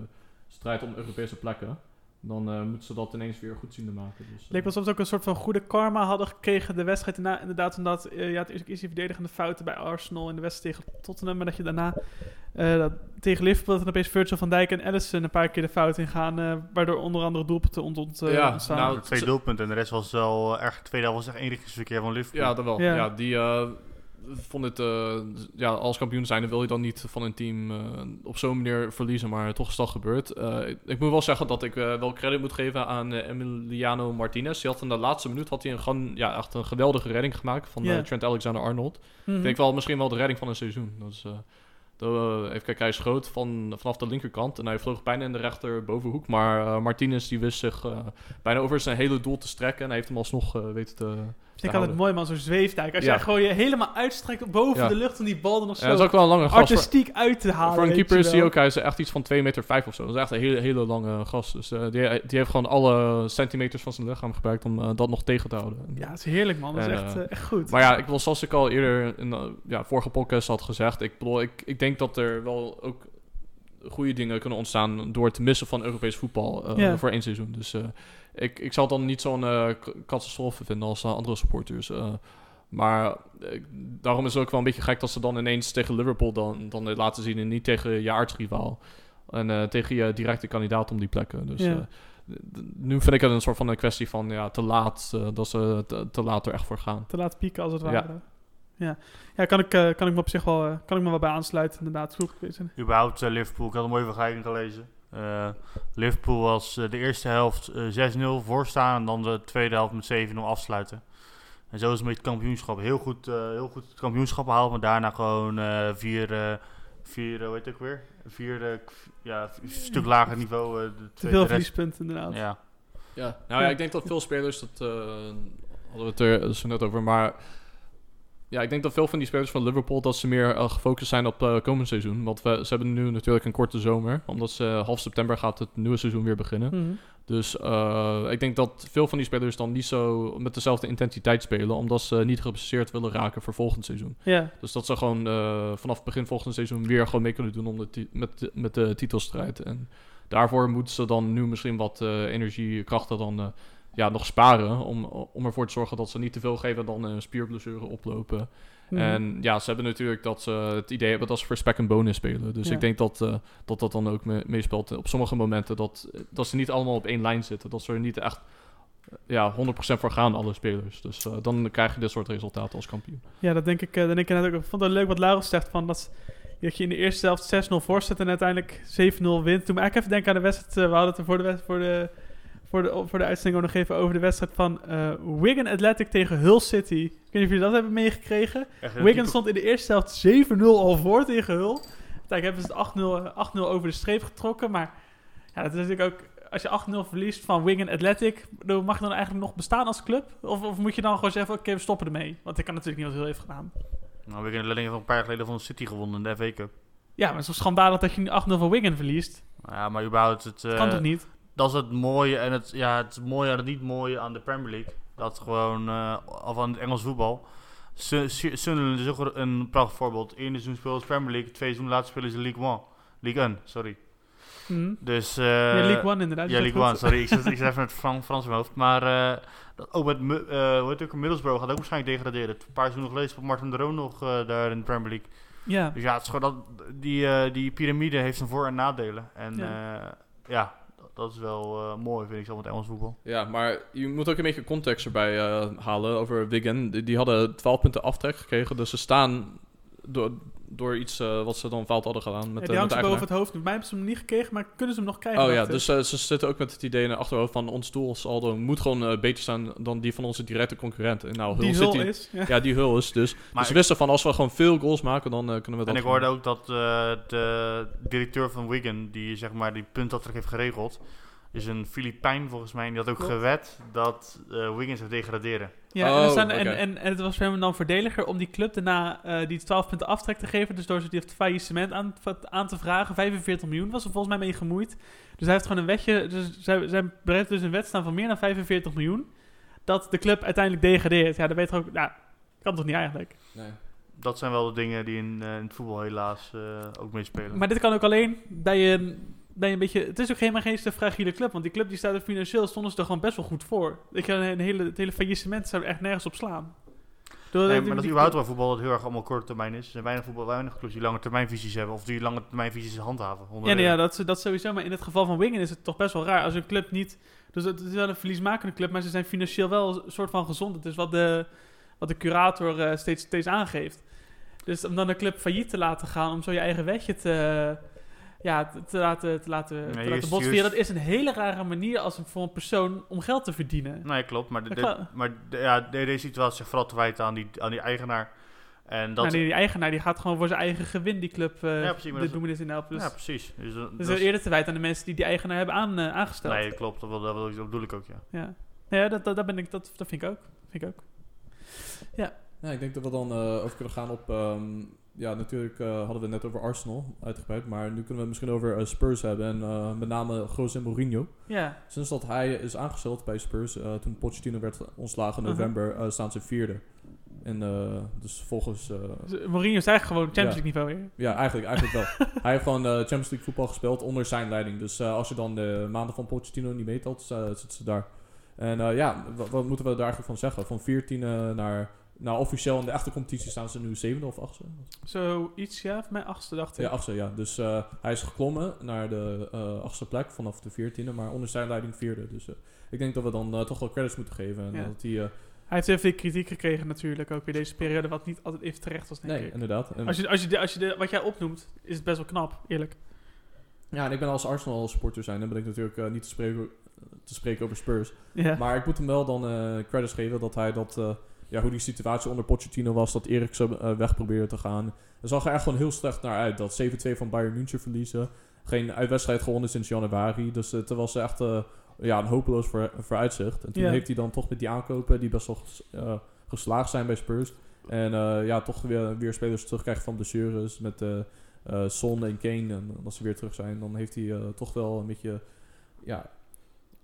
strijd om Europese plekken. Dan eh, moeten ze dat ineens weer goed zien te maken. Dus, Het leek alsof ze ook een soort van goede karma hadden gekregen de wedstrijd daarna. Inderdaad, omdat eh, ja, het eerst eerst die verdedigende fouten bij Arsenal in de wedstrijd tegen Tottenham. Maar dat je daarna eh, dat, tegen Liverpool dat dan opeens Virgil van Dijk en Allison een paar keer de fout ingaan. eh waardoor onder andere doelpunten ont, ont, eh, Ja, ontstaan. nou, Twee doelpunten en de rest was wel erg. De tweede helft was echt eenrichtingsverkeer van Liverpool. Ja, dat wel. Ja. Ja, die eh, vond het... eh, ja, als kampioen zijn, dan wil je dan niet van een team eh, op zo'n manier verliezen, maar toch is dat gebeurd. Eh, ik, ik moet wel zeggen dat ik wel credit moet geven aan Emiliano Martinez. Die had in de laatste minuut had hij een, gewoon, ja, echt een geweldige redding gemaakt van Trent Alexander-Arnold. Mhm. Ik denk wel misschien wel de redding van een seizoen. Dat is, even kijken, hij schoot van, vanaf de linkerkant en hij vloog bijna in de rechterbovenhoek. Maar eh, Martinez die wist zich bijna over zijn hele doel te strekken en hij heeft hem alsnog weten te... Vind ik altijd mooi man, zo'n zweefdijk. Als Ja. jij gewoon je helemaal uitstrekt boven Ja. de lucht om die bal er nog Ja, zo dat is ook wel een lange gast. Artistiek uit te halen. voor een keeper is wel. ook, hij is echt iets van 2 meter 5 of zo. Dat is echt een hele, hele lange gast. Dus eh, die, die heeft gewoon alle centimeters van zijn lichaam gebruikt om eh, dat nog tegen te houden. Ja, het is heerlijk man. Dat is echt, eh, echt goed. Maar ja, ik wil zoals ik al eerder in de ja, vorige podcast had gezegd, ik, bedoel, ik, ik denk dat er wel ook goede dingen kunnen ontstaan door het missen van Europees voetbal eh, voor één seizoen. Dus eh, ik, ik zal het dan niet zo'n eh, catastrofe vinden als andere supporters. maar eh, daarom is het ook wel een beetje gek dat ze dan ineens tegen Liverpool dan, dan laten zien en niet tegen je aardsrivaal. En tegen je directe kandidaat om die plekken. Dus Ja. nu vind ik het een soort van een kwestie van ja, te laat, dat ze te, te laat er echt voor gaan. te laten pieken als het ware. Ja, ja kan, ik, eh, kan ik me op zich wel, eh, kan ik me wel bij aansluiten inderdaad. Goed, Überhaupt eh, Liverpool. Ik had een mooie vergelijking gelezen. Eh, Liverpool was de eerste helft eh, 6-0 voorstaan en dan de tweede helft met 7-0 afsluiten. En zo is het met het kampioenschap. Heel goed, eh, heel goed het kampioenschap behaald, maar daarna gewoon eh, vier, eh, vier hoe heet het ook weer? Vier, ja, een stuk lager niveau. eh, de Te tweede veel verliespunten inderdaad. Ja. Ja, nou ja, ik denk dat veel spelers, dat eh, hadden we het er zo net over, maar ja, ik denk dat veel van die spelers van Liverpool dat ze meer eh, gefocust zijn op eh komend seizoen. Want we, ze hebben nu natuurlijk een korte zomer. Omdat ze eh, half september gaat het nieuwe seizoen weer beginnen. Mhm. Dus ik denk dat veel van die spelers dan niet zo met dezelfde intensiteit spelen. Omdat ze niet geblesseerd willen raken voor volgend seizoen. Ja, Dus dat ze gewoon vanaf begin volgend seizoen weer gewoon mee kunnen doen om de met, de- met de titelstrijd. En daarvoor moeten ze dan nu misschien wat eh, energie, krachten dan ja, nog sparen. Om, om ervoor te zorgen dat ze niet te veel geven dan een spierblessure oplopen. Mhm. En ja, ze hebben natuurlijk dat ze het idee hebben dat ze voor spec en bonus spelen. Dus Ja. ik denk dat, eh, dat dat dan ook me- meespeelt op sommige momenten. Dat, dat ze niet allemaal op één lijn zitten. Dat ze er niet echt eh, ja, 100% voor gaan, alle spelers. Dus eh, dan krijg je dit soort resultaten als kampioen. Ja, dat denk ik, eh, dat denk ik net ook. Ik vond het leuk wat Laurens zegt van dat, dat je in de eerste helft 6-0 voor zit en uiteindelijk 7-0 wint. Toen ik eigenlijk even denken aan de wedstrijd. eh, we hadden het er voor de, voor de, voor de, voor de uitzending ook nog even over de wedstrijd van eh, Wigan Athletic tegen Hull City. Ik weet niet of jullie dat hebben meegekregen. Wigan stond in de eerste helft 7-0 al voor tegen Hull. Uiteindelijk hebben ze het 8-0 eh, 8-0 over de streep getrokken. Maar ja, dat is natuurlijk ook... Als je 8-0 verliest van Wigan Athletic, mag je dan eigenlijk nog bestaan als club? Of, of moet je dan gewoon zeggen, oké, we stoppen ermee? Want ik kan natuurlijk niet wat heel heeft gedaan. Nou, we hebben een paar jaar geleden van City gewonnen in de FA Cup. Ja, maar het is toch schandalig dat je nu 8-0 van Wigan verliest? Ja, maar überhaupt het... Dat eh, kan toch niet? Dat is het mooie en het, ja, het mooie en het niet mooie aan de Premier League. Dat gewoon, eh of aan het Engels voetbal. Sun- Sun- Sunderland is ook een prachtig voorbeeld. Eén seizoen speelt ze Premier League, twee seizoen later spelen ze League One. League 1, sorry. Mhm. Dus, eh ja, League One inderdaad. Ja, League One, sorry. Ik zit, ik zit even met Fran- Frans in mijn hoofd. Maar eh, dat, ook met eh, hoe heet het ook, Middlesbrough gaat ook waarschijnlijk degraderen. Een paar seizoenen geleden speelt Martin de Roon nog daar in de Premier League. Ja, Dus ja, het is gewoon dat, die, die piramide heeft zijn voor- en nadelen. En ja dat, is wel eh, mooi, vind ik zo, met Engels voetbal. Ja, maar je moet ook een beetje context erbij eh, halen over Wigan. Die, die hadden 12 punten aftrek gekregen, dus ze staan door, door iets eh, wat ze dan fout hadden gedaan. Met, Ja, de die hangt met boven het hoofd. Bij mij hebben ze hem niet gekregen, maar kunnen ze hem nog krijgen? Oh ja, dus eh, ze zitten ook met het idee in de achterhoofd van ons doelsaldo moet gewoon eh, beter zijn dan die van onze directe concurrent. En nou, die City, is. Ja. ja, die Hull is dus. Maar dus ze wisten van als we gewoon veel goals maken, dan eh, kunnen we dat En ik hoorde ook dat eh, de directeur van Wigan, die zeg maar die puntaftrek heeft geregeld, is een Filipijn volgens mij. En die had ook Klopt. gewet dat eh Wigan zou degraderen. Ja, Oh, en, staan- oké. en, en, en het was voor hem dan voordeliger om die club daarna eh, die 12 punten aftrek te geven. Dus door ze die faillissement aan, aan te vragen. 45 miljoen was er volgens mij mee gemoeid. Dus hij heeft gewoon een wetje. Dus zij, zij bereidt dus een wet staan van meer dan 45 miljoen. Dat de club uiteindelijk degradeert. Ja, dat weet je ook. Nou, kan toch niet eigenlijk? Nee. Dat zijn wel de dingen die in, eh, in het voetbal helaas eh, ook meespelen. Maar dit kan ook alleen dat je, je een beetje... Het is ook helemaal geen fragiele club. Want die club die staat er financieel stonden ze er gewoon best wel goed voor. Ik een hele, het hele faillissement zou er echt nergens op slaan. Door, Nee, maar dat is überhaupt waar voetbal dat heel erg allemaal korte termijn is. Er zijn weinig, voetbal, weinig clubs die lange termijnvisies hebben. Of die lange termijnvisies handhaven. Ja, nee, de- ja dat, dat sowieso. Maar in het geval van Wingen is het toch best wel raar. Als een club niet... Dus het is wel een verliesmakende club, maar ze zijn financieel wel een soort van gezond. Het is wat de, wat de curator eh, steeds, steeds aangeeft. Dus om dan een club failliet te laten gaan, om zo je eigen wetje te, ja, te, te laten, te laten, te Nee, laten dat is een hele rare manier als een, voor een persoon om geld te verdienen. Nee, klopt. Maar, de, Ja, de- maar de- ja, de- deze situatie zich vooral te wijten aan die, aan die eigenaar. En dat, Nou, die, eigenaar die gaat gewoon voor zijn eigen gewin die club uh, Ja, precies, noemen dit in helpen. Dus, ja, precies. Dus, dat- dus dat is- eerder te wijten aan de mensen die die eigenaar hebben aan, eh, aangesteld. nee, klopt. Dat, wil- dat, wil ik- dat bedoel ik ook, ja. Ja, ja dat, dat, dat, ben ik, dat, dat vind ik ook. Vind ik ook. Ja, ik denk dat we dan eh, over kunnen gaan op... ehm, ja, natuurlijk eh, hadden we het net over Arsenal uitgebreid. Maar nu kunnen we het misschien over eh, Spurs hebben. En eh, met name José Mourinho. Ja, Sinds dat hij is aangesteld bij Spurs, toen Pochettino werd ontslagen in november, staan ze vierde. En dus volgens... dus Mourinho is eigenlijk gewoon Champions. League niveau weer. ja, eigenlijk, eigenlijk wel. <laughs> hij heeft gewoon Champions League voetbal gespeeld onder zijn leiding. Dus als je dan de maanden van Pochettino niet meetelt, zitten ze daar. En ja, wat, wat moeten we daar eigenlijk van zeggen? Van 14 naar... Nou, officieel in de echte competitie staan ze nu zevende of achtste. Zoiets, ja. Voor mij achtste, dacht ik. Ja, achtste, ja. Dus eh, hij is geklommen naar de eh, achtste plek vanaf de veertiende, maar onder zijn leiding vierde. Dus eh, ik denk dat we dan toch wel credits moeten geven. En Ja. dat hij... Hij heeft heel veel kritiek gekregen natuurlijk, ook weer deze periode, wat niet altijd even terecht was, denk nee, ik. inderdaad. En- Als je, als je, de, als je de, wat jij opnoemt, is het best wel knap, eerlijk. Ja, en ik ben als Arsenal supporter zijn, dan ben ik natuurlijk niet te spreken, te spreken over Spurs. Ja. Maar ik moet hem wel dan credits geven dat hij dat, ja, hoe die situatie onder Pochettino was, dat Eriksen eh, weg probeerde te gaan. Er zag er echt gewoon heel slecht naar uit. Dat 7-2 van Bayern München verliezen. Geen uitwedstrijd gewonnen sinds januari. Dus het was echt eh, ja, een hopeloos voor, vooruitzicht. En toen heeft hij dan toch met die aankopen, die best wel ges- eh, geslaagd zijn bij Spurs, En eh, ja, toch weer, weer spelers terugkrijgen van blessures met eh eh, Son en Kane. En als ze weer terug zijn, dan heeft hij eh, toch wel een beetje ja,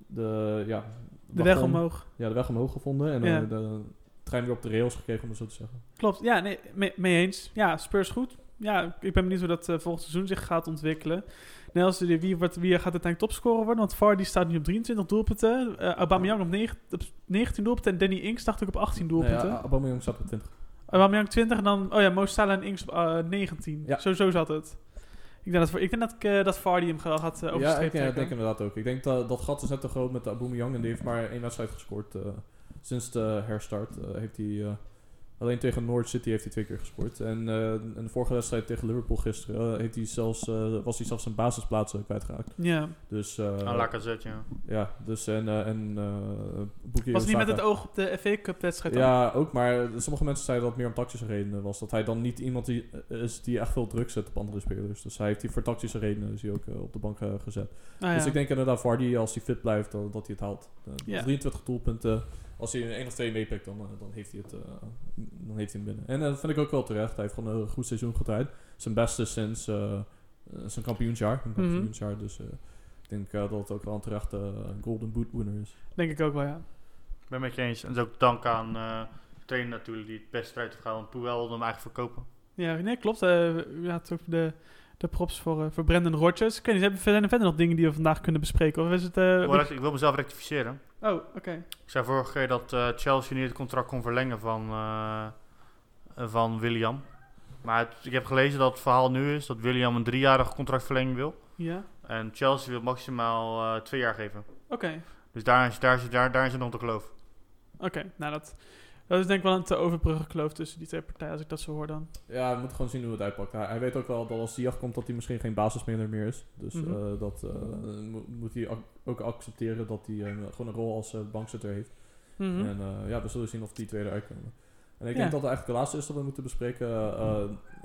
de, ja, De weg omhoog. Ja, de weg omhoog gevonden. En eh, de trein weer op de rails gekregen, om het zo te zeggen. Klopt, ja, nee, mee, mee eens. Ja, Spurs goed. Ja, ik ben benieuwd hoe dat eh, volgend seizoen zich gaat ontwikkelen. De, wie, wordt, wie gaat uiteindelijk topscorer worden? Want Vardy staat nu op 23 doelpunten. Aubameyang op, 9, op 19 doelpunten. En Danny Ings dacht ik op 18 doelpunten. Nee, ja, Aubameyang staat op 20. Aubameyang 20 en dan... Oh ja, Mo Salah en Ings op eh, 19. Ja. Zo, zo zat het. Ik denk dat, ik denk dat, eh, dat Vardy hem gaat uh, ja, overstrepen. ik denk inderdaad ook. Ik denk dat dat gat is net te groot met Aubameyang. En die heeft maar één wedstrijd gescoord. Sinds de herstart eh, heeft hij... eh, alleen tegen Norwich City heeft hij twee keer gescoord. En eh, in de vorige wedstrijd tegen Liverpool gisteren... heeft hij zelfs, eh, was hij zelfs zijn basisplaats eh, kwijtgeraakt. Ja. Dus... eh, Aan Lacazette, ja. ja, dus en... en eh Was niet met het oog op de FA Cup wedstrijd dan? Ja, ook, maar sommige mensen zeiden dat het meer om tactische redenen was. Dat hij dan niet iemand die, is die echt veel druk zet op andere spelers. Dus hij heeft die voor tactische redenen is hij ook op de bank gezet. Ah, ja. Dus ik denk inderdaad Vardy, als hij fit blijft, dat, dat hij het haalt. Eh, Ja. 23 doelpunten. Als hij een 1 of 2 meepikt, dan, eh, dan heeft hij het eh, dan heeft hij hem binnen. En eh, dat vind ik ook wel terecht. Hij heeft gewoon een goed seizoen gedraaid. Zijn beste sinds zijn kampioensjaar. Een Mhm. kampioensjaar dus eh, ik denk dat het ook wel een terechte Golden Boot winner is. Denk ik ook wel, ja. Ik ben met je eens. En dat is ook dank aan eh de trainer natuurlijk die het best eruit heeft gehaald. Want Puel wilde hem eigenlijk verkopen. Ja, nee, klopt. Eh u had ook de, de props voor, eh, voor Brandon Rodgers. Ik weet niet, hebben- zijn er verder nog dingen die we vandaag kunnen bespreken? Of is het... eh, Oh, ik wil mezelf rectificeren. oh, oké. Ik zei vorige keer dat eh, Chelsea niet het contract kon verlengen van, van William. Maar het- ik heb gelezen dat het verhaal nu is dat William een driejarige contractverlenging wil. Ja, En Chelsea wil maximaal twee jaar geven. oké. Dus daar is, daar is, daar, daar is het nog te geloof. Oké, nou dat, dat is denk ik wel een te overbruggen kloof tussen die twee partijen, als ik dat zo hoor dan. Ja, we moeten gewoon zien hoe het uitpakt. Hij, hij weet ook wel dat als hij afkomt dat hij misschien geen basisspeler meer is. Dus Mhm. eh, dat eh, mo- moet hij ac- ook accepteren dat hij gewoon een rol als eh, bankzitter heeft. Mhm. En ja, we zullen zien of die twee eruit komen. En ik Ja. denk dat het eigenlijk de laatste is dat we moeten bespreken.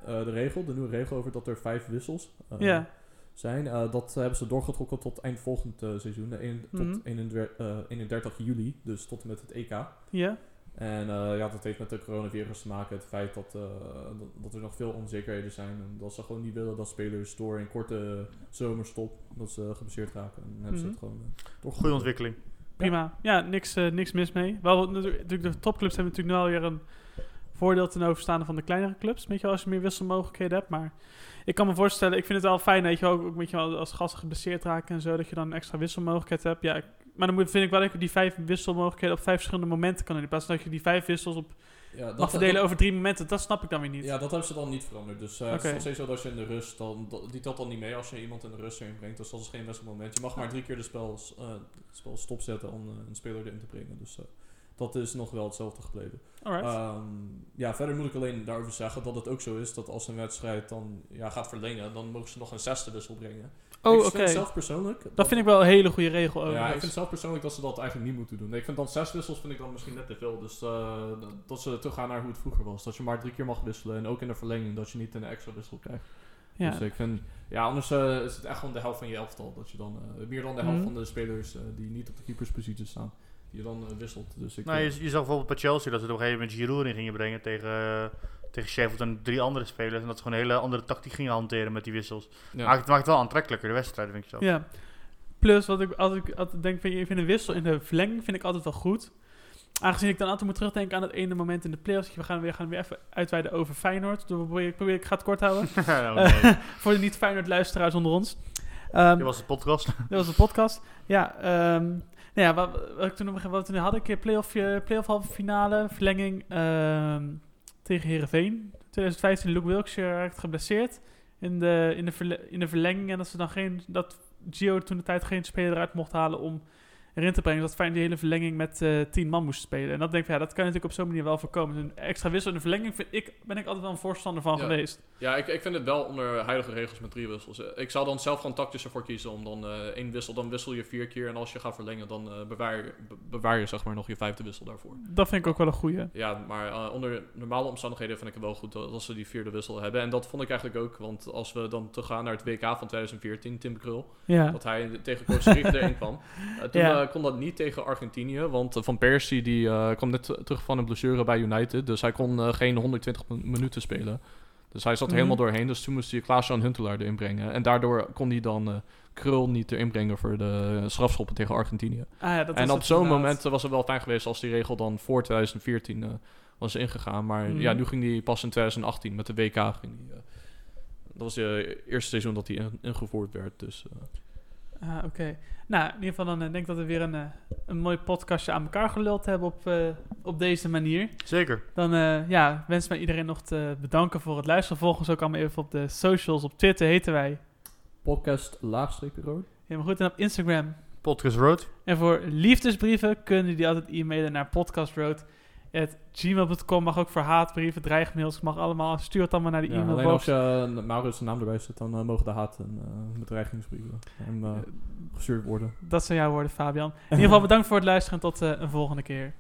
de regel, de nieuwe regel over dat er vijf wissels ja, zijn. Dat hebben ze doorgetrokken tot eind volgend seizoen. een- Mhm. Tot 31, eh, 31 juli, dus tot en met het EK. ja, En eh, ja, dat heeft met de coronavirus te maken. Het feit dat, eh, dat, dat er nog veel onzekerheden zijn. En dat ze gewoon niet willen dat spelers door een korte zomerstop dat ze geblesseerd raken. En dan hebben ze Mhm. het gewoon uh, Goede ontwikkeling. prima. Ja, niks, eh, niks mis mee. Wel, natuurlijk, de topclubs hebben natuurlijk nu wel weer een voordeel ten overstaan van de kleinere clubs. Weet je wel, als je meer wisselmogelijkheden hebt. Maar ik kan me voorstellen, ik vind het wel fijn, weet je wel, ook, ook weet je wel, als gasten geblesseerd raken en zo, dat je dan een extra wisselmogelijkheid hebt. Ja, ik- maar dan moet, vind ik wel dat je die vijf wisselmogelijkheden op vijf verschillende momenten kan doen. In plaats van dat je die vijf wissels op Ja, mag verdelen over drie momenten. Dat snap ik dan weer niet. Ja, dat hebben ze dan niet veranderd. Dus eh, het Oké. is nog steeds zo dat als je in de rust, dan, dat- die telt dan niet mee als je iemand in de rust erin brengt. Dus dat is geen best moment. Je mag maar drie keer de spel, eh, het spel stopzetten om eh, een speler erin te brengen. Dus dat is nog wel hetzelfde gebleven. Ehm, ja, verder moet ik alleen daarover zeggen dat het ook zo is dat als een wedstrijd dan ja, gaat verlengen, dan mogen ze nog een zesde wissel brengen. Oh, ik oké. vind zelf persoonlijk... Dat vind ik wel een hele goede regel. Ja, ik vind zelf persoonlijk dat ze dat eigenlijk niet moeten doen. Ik vind dan zes wissels vind ik dan misschien net te veel. Dus eh, dat ze teruggaan naar hoe het vroeger was. Dat je maar drie keer mag wisselen. En ook in de verlenging dat je niet een extra wissel krijgt. ja. Dus ik vind, ja, anders eh, is het echt gewoon de helft van je elftal. Dat je dan, eh, meer dan de helft Mhm. van de spelers die niet op de keeperspositie staan, die je dan wisselt. Dus ik, Nou, je, je zag bijvoorbeeld bij Chelsea dat ze op een gegeven moment Giroud in gingen brengen tegen, tegen Sheffield en drie andere spelers. En dat ze gewoon een hele andere tactiek gingen hanteren met die wissels. ja. Maakt, het maakt het wel aantrekkelijker, de wedstrijd, vind ik zo. Ja. Plus, wat ik altijd, altijd denk, vind, ik vind een wissel in de verlenging vind ik altijd wel goed. Aangezien ik dan altijd moet terugdenken aan het ene moment in de playoffs. We gaan weer, gaan weer even uitweiden over Feyenoord. Dus we proberen- ik, probeer, ik ga het kort houden. <laughs> Nee. <laughs> Voor de niet-Feyenoord-luisteraars onder ons. Ehm, Dit was de podcast. <laughs> dat was de podcast. Ja, ehm, nou ja wat, wat ik toen nog wat we toen hadden, ik playoff, eh, playoff halve finale, verlenging ehm, tegen Herenveen. 2015 Luke Wilkshire raakt geblesseerd in de, in, de in de verlenging. En dat ze dan geen, dat Gio toen de tijd geen speler eruit mocht halen om erin te brengen. Dat Feyenoord die hele verlenging met eh 10 man moest spelen. En dat denk ik, ja, dat kan je natuurlijk op zo'n manier wel voorkomen. Dus Een extra wissel in de verlenging vind ik, ben ik altijd wel een voorstander van Ja. geweest. Ja, ik, ik vind het wel onder huidige regels met drie wissels. Ik zou dan zelf gewoon tactisch ervoor kiezen om dan eh, één wissel, dan wissel je vier keer. En als je gaat verlengen, dan eh, bewaar, je- be- bewaar je zeg maar nog je vijfde wissel daarvoor. Dat vind ik ook wel een goeie. Ja, maar onder normale omstandigheden vind ik het wel goed dat, dat ze die vierde wissel hebben. En dat vond ik eigenlijk ook, want als we dan teruggaan naar het WK van 2014, Tim Krul, Ja. dat hij tegen Costa Rica <laughs> erin kwam. Toen Ja. Kon dat niet tegen Argentinië. Want eh, Van Persie die, eh, kwam net terug van een blessure bij United. Dus hij kon eh, geen 120 min- minuten spelen. Dus hij zat er Mhm. helemaal doorheen. Dus toen moest hij Klaas-Jan Huntelaar erin brengen. En daardoor kon hij dan eh, Krul niet erin brengen voor de strafschoppen tegen Argentinië. Ah, ja, dat en op zo'n moment was het wel fijn geweest als die regel dan voor 2014 eh, was ingegaan. Maar Mhm. ja, nu ging die pas in 2018 met de WK. Ging die, dat was het eerste seizoen dat in- ingevoerd werd. Dus Ah, oké. Nou, in ieder geval dan eh, denk ik dat we weer een, eh, een mooi podcastje aan elkaar geluld hebben op, eh, op deze manier. Zeker. Dan eh, ja, wens mij iedereen nog te bedanken voor het luisteren. Volg ons ook allemaal even op de socials. Op Twitter heten wij. podcast laagstreepje rood. Helemaal goed. En op Instagram. Podcast Road. En voor liefdesbrieven kunnen die altijd e-mailen naar podcastroad.gmail.com. Mag ook voor haatbrieven, dreigmails, mag allemaal. Stuur het allemaal naar die Ja, alleen e-mailbox. als je uh, Maurits naam erbij zet, dan eh, mogen de haat en eh, bedreigingsbrieven hem eh, gestuurd worden. Dat zijn jouw woorden, Fabian. In ieder geval <laughs> bedankt voor het luisteren en tot een volgende keer.